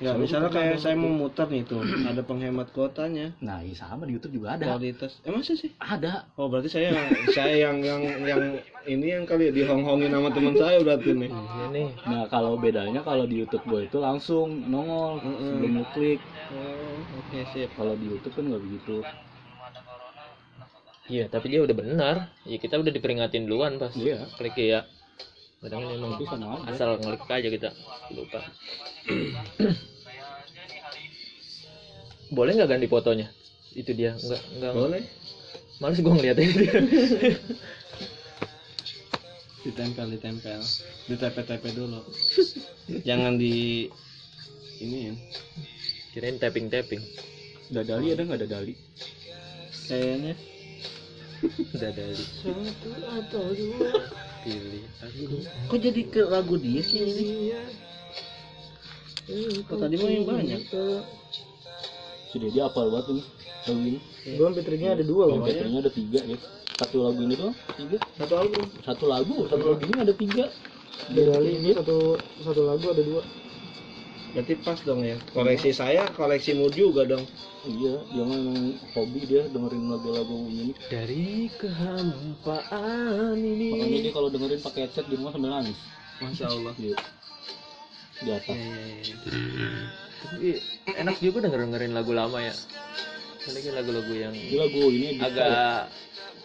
Nggak, Sama misalnya juga kayak saya mau muter nih tuh, ada penghemat kuotanya, Nah, iya sama di YouTube juga ada. kualitas. Eh masa sih? Ada. Oh berarti saya saya yang yang yang ini yang kali dihong-hongin sama teman saya berarti nih. Iya nih. Nah, kalau bedanya kalau di YouTube gue itu langsung nongol Mm-mm. sebelum lu klik. Oh oke sip. Kalau di YouTube kan nggak begitu. Iya, tapi dia udah benar. Ya kita udah diperingatin duluan pas Iya. klik ya. Asal ngeklik aja kita lupa. Boleh nggak ganti fotonya? Itu dia nggak nggak boleh Males gue ngeliatnya dia. ditempel ditempel di tepe dulu jangan di ini Kirain tapping tapping. Dali ada nggak ada dali? kayaknya Udah dari Satu atau dua. pilih aku. kok jadi ke lagu dia sih ini kok tadi mah yang banyak Sudah dia apal banget ini lagu ini. Gue MP3-nya ada dua loh. MP3-nya ada tiga ya. Satu lagu ini tuh tiga. Satu album. Satu lagu, satu lagu ini ada tiga. Di kali ini satu satu lagu ada dua. Berarti pas dong ya koleksi saya koleksi mood juga dong Iya, dia mah emang hobi dia dengerin lagu-lagu ini. Dari kehampaan ini. Makanya dia kalau dengerin pakai headset di rumah sambil nangis. masya allah Di, di atas. Tapi enak juga denger dengerin lagu lama ya. Apalagi lagu-lagu yang Ini lagu ini ya? agak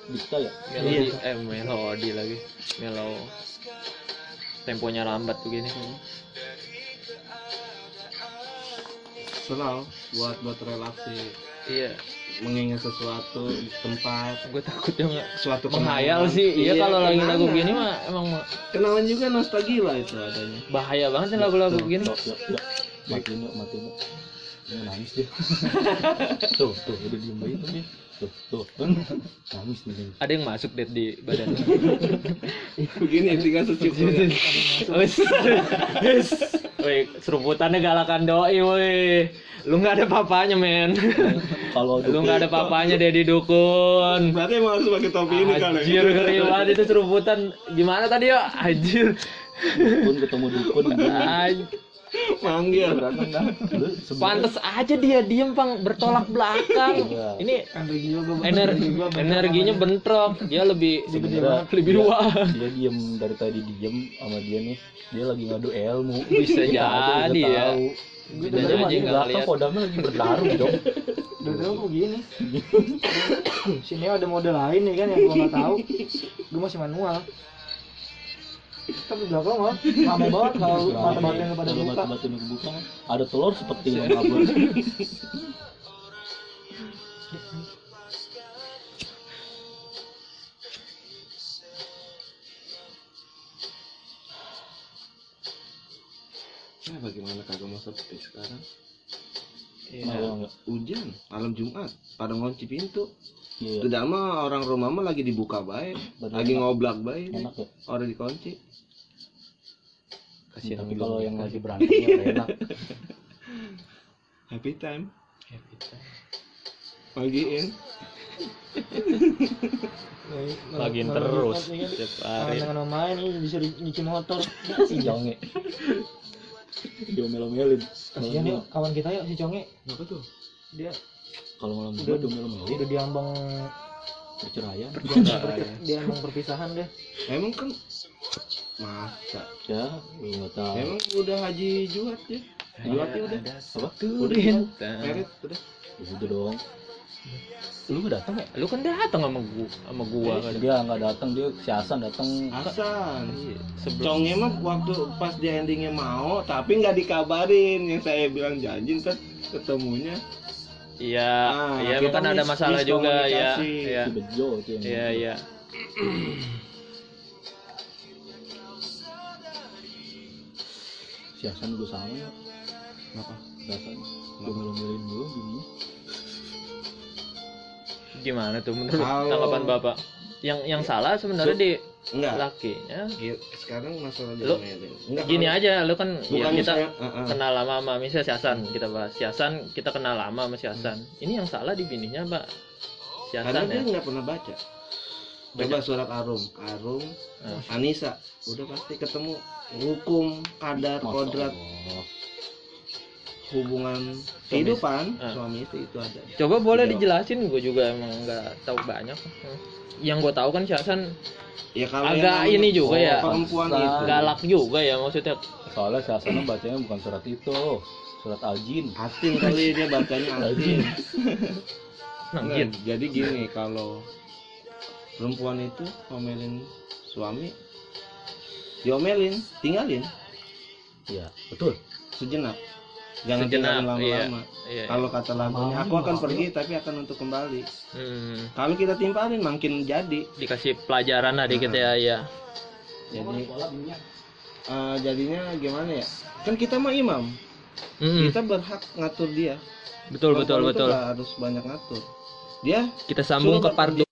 Dita ya? melodi eh melodi lagi melo temponya lambat begini selalu buat buat relaksi iya. Mengingat sesuatu di tempat. Gue takutnya nggak suatu menghayal kenangan. sih. Iya kalau lagi lagu gini mah emang kenangan juga nostalgia itu adanya. Bahaya banget nih lagu-lagu begini yuk. Dia nangis dia. tuh, tuh, udah diem baik tuh dia. Tuh, tuh, nangis nih. ada yang masuk deh di badan begini tinggal secukupnya Wes, wes, woi seruputannya galakan doi, woi. Lu nggak ada papanya men, Kalau lu nggak ada papanya Dedi Dukun. berarti emang harus pakai topi ini kali Anjir ngeri banget itu seruputan. Gimana tadi ya? Anjir. dukun ketemu dukun Anjir. Manggil Pantes aja dia diem pang bertolak belakang. Iya. Ini Energi juga energi energinya bentrok. Dia lebih lebih dia- dua. dia diem dari tadi diem sama dia nih dia lagi ngadu ilmu Bisa aja jadi ya. nggak belakang ngeliat. kodamnya lagi bertarung dong Udah tahu kok gini. Sini ada mode lain nih kan yang gua nggak tahu. Gua masih manual. Tapi belakang mah rame banget kalau mata batin pada Kalau buka. mata batin kebuka ada telur seperti yang kabur nah, bagaimana kagak mau sepi sekarang Iya. Enggak? hujan malam Jumat pada ngunci pintu Iya, tidak mah orang rumah mah lagi dibuka baik lagi ngoblak baik enak ya. orang dikunci Kasihan Tapi kalau ya yang kan. lagi berantem ya enak. happy time Happy time. pagiin Bagiin terus setiap hari. Tangan sama main ini disuruh nyuci motor. Si Jonge. Diomel-omelin. Kasihan yuk kawan kita yuk si Conge. apa tuh Dia Kalau malam Udah- diomel-omelin udah diambang perceraian. dia ambang perpisahan deh. emang kan masa Ya, lu nggak tahu. emang udah haji juat ya juatnya udah Apa? udah juat merit udah Ya udah dong. Lu nggak datang ya? Lu kan datang sama gua sama gua kan. Dia nggak datang, dia si Hasan datang. Hasan Iya, Sebelum Congnya mah waktu pas di endingnya mau tapi nggak dikabarin yang saya bilang janji ntar ketemunya Iya, Ah, iya kita kan ada masalah juga ya. Iya. Itu yang Iya, iya. Si Hasan juga sama ya. Kenapa? Si Hasan diomel-omelin dulu gini. Gimana tuh menurut Kalau- tanggapan Bapak? Yang yang salah sebenarnya di enggak lakinya. Gi- sekarang masalah Lu- enggak Gini kalau- aja, lu kan ya kita saya uh, uh. kenal lama sama misalnya si Hasan kita bahas. Si Hasan kita kenal lama sama si Hasan. Ini yang salah di bininya, Pak. Si karena Hasan dia ya. nggak pernah baca coba surat arum arum Ah. Anissa udah pasti ketemu hukum kadar Masya kodrat Allah. hubungan kehidupan Ah. suami istri itu ada Coba boleh Tidak. dijelasin, gue juga emang nggak tahu banyak. Yang gue tahu kan si Hasan ya kalau Agak ini juga ya. perempuan Pantesan. itu galak juga ya maksudnya. Soalnya si Hasan bacanya bukan surat itu, surat Al-Jin. asin kali dia bacanya asin Nah, Nggak, jadi gini kalau perempuan itu ngomelin suami diomelin tinggalin. Iya, betul. sejenak. Jangan Sejenak, tinggalin lama-lama. Iya. kalau kata lagunya aku akan pergi tapi akan untuk kembali. Hmm, kalau kita timpalin makin jadi. Dikasih pelajaran lah dikit ya, ya. jadi eh, jadinya gimana ya? Kan kita mah imam. Hmm, kita berhak ngatur dia. Betul betul Perempuan betul. nggak harus banyak ngatur. Dia Kita sambung ke part.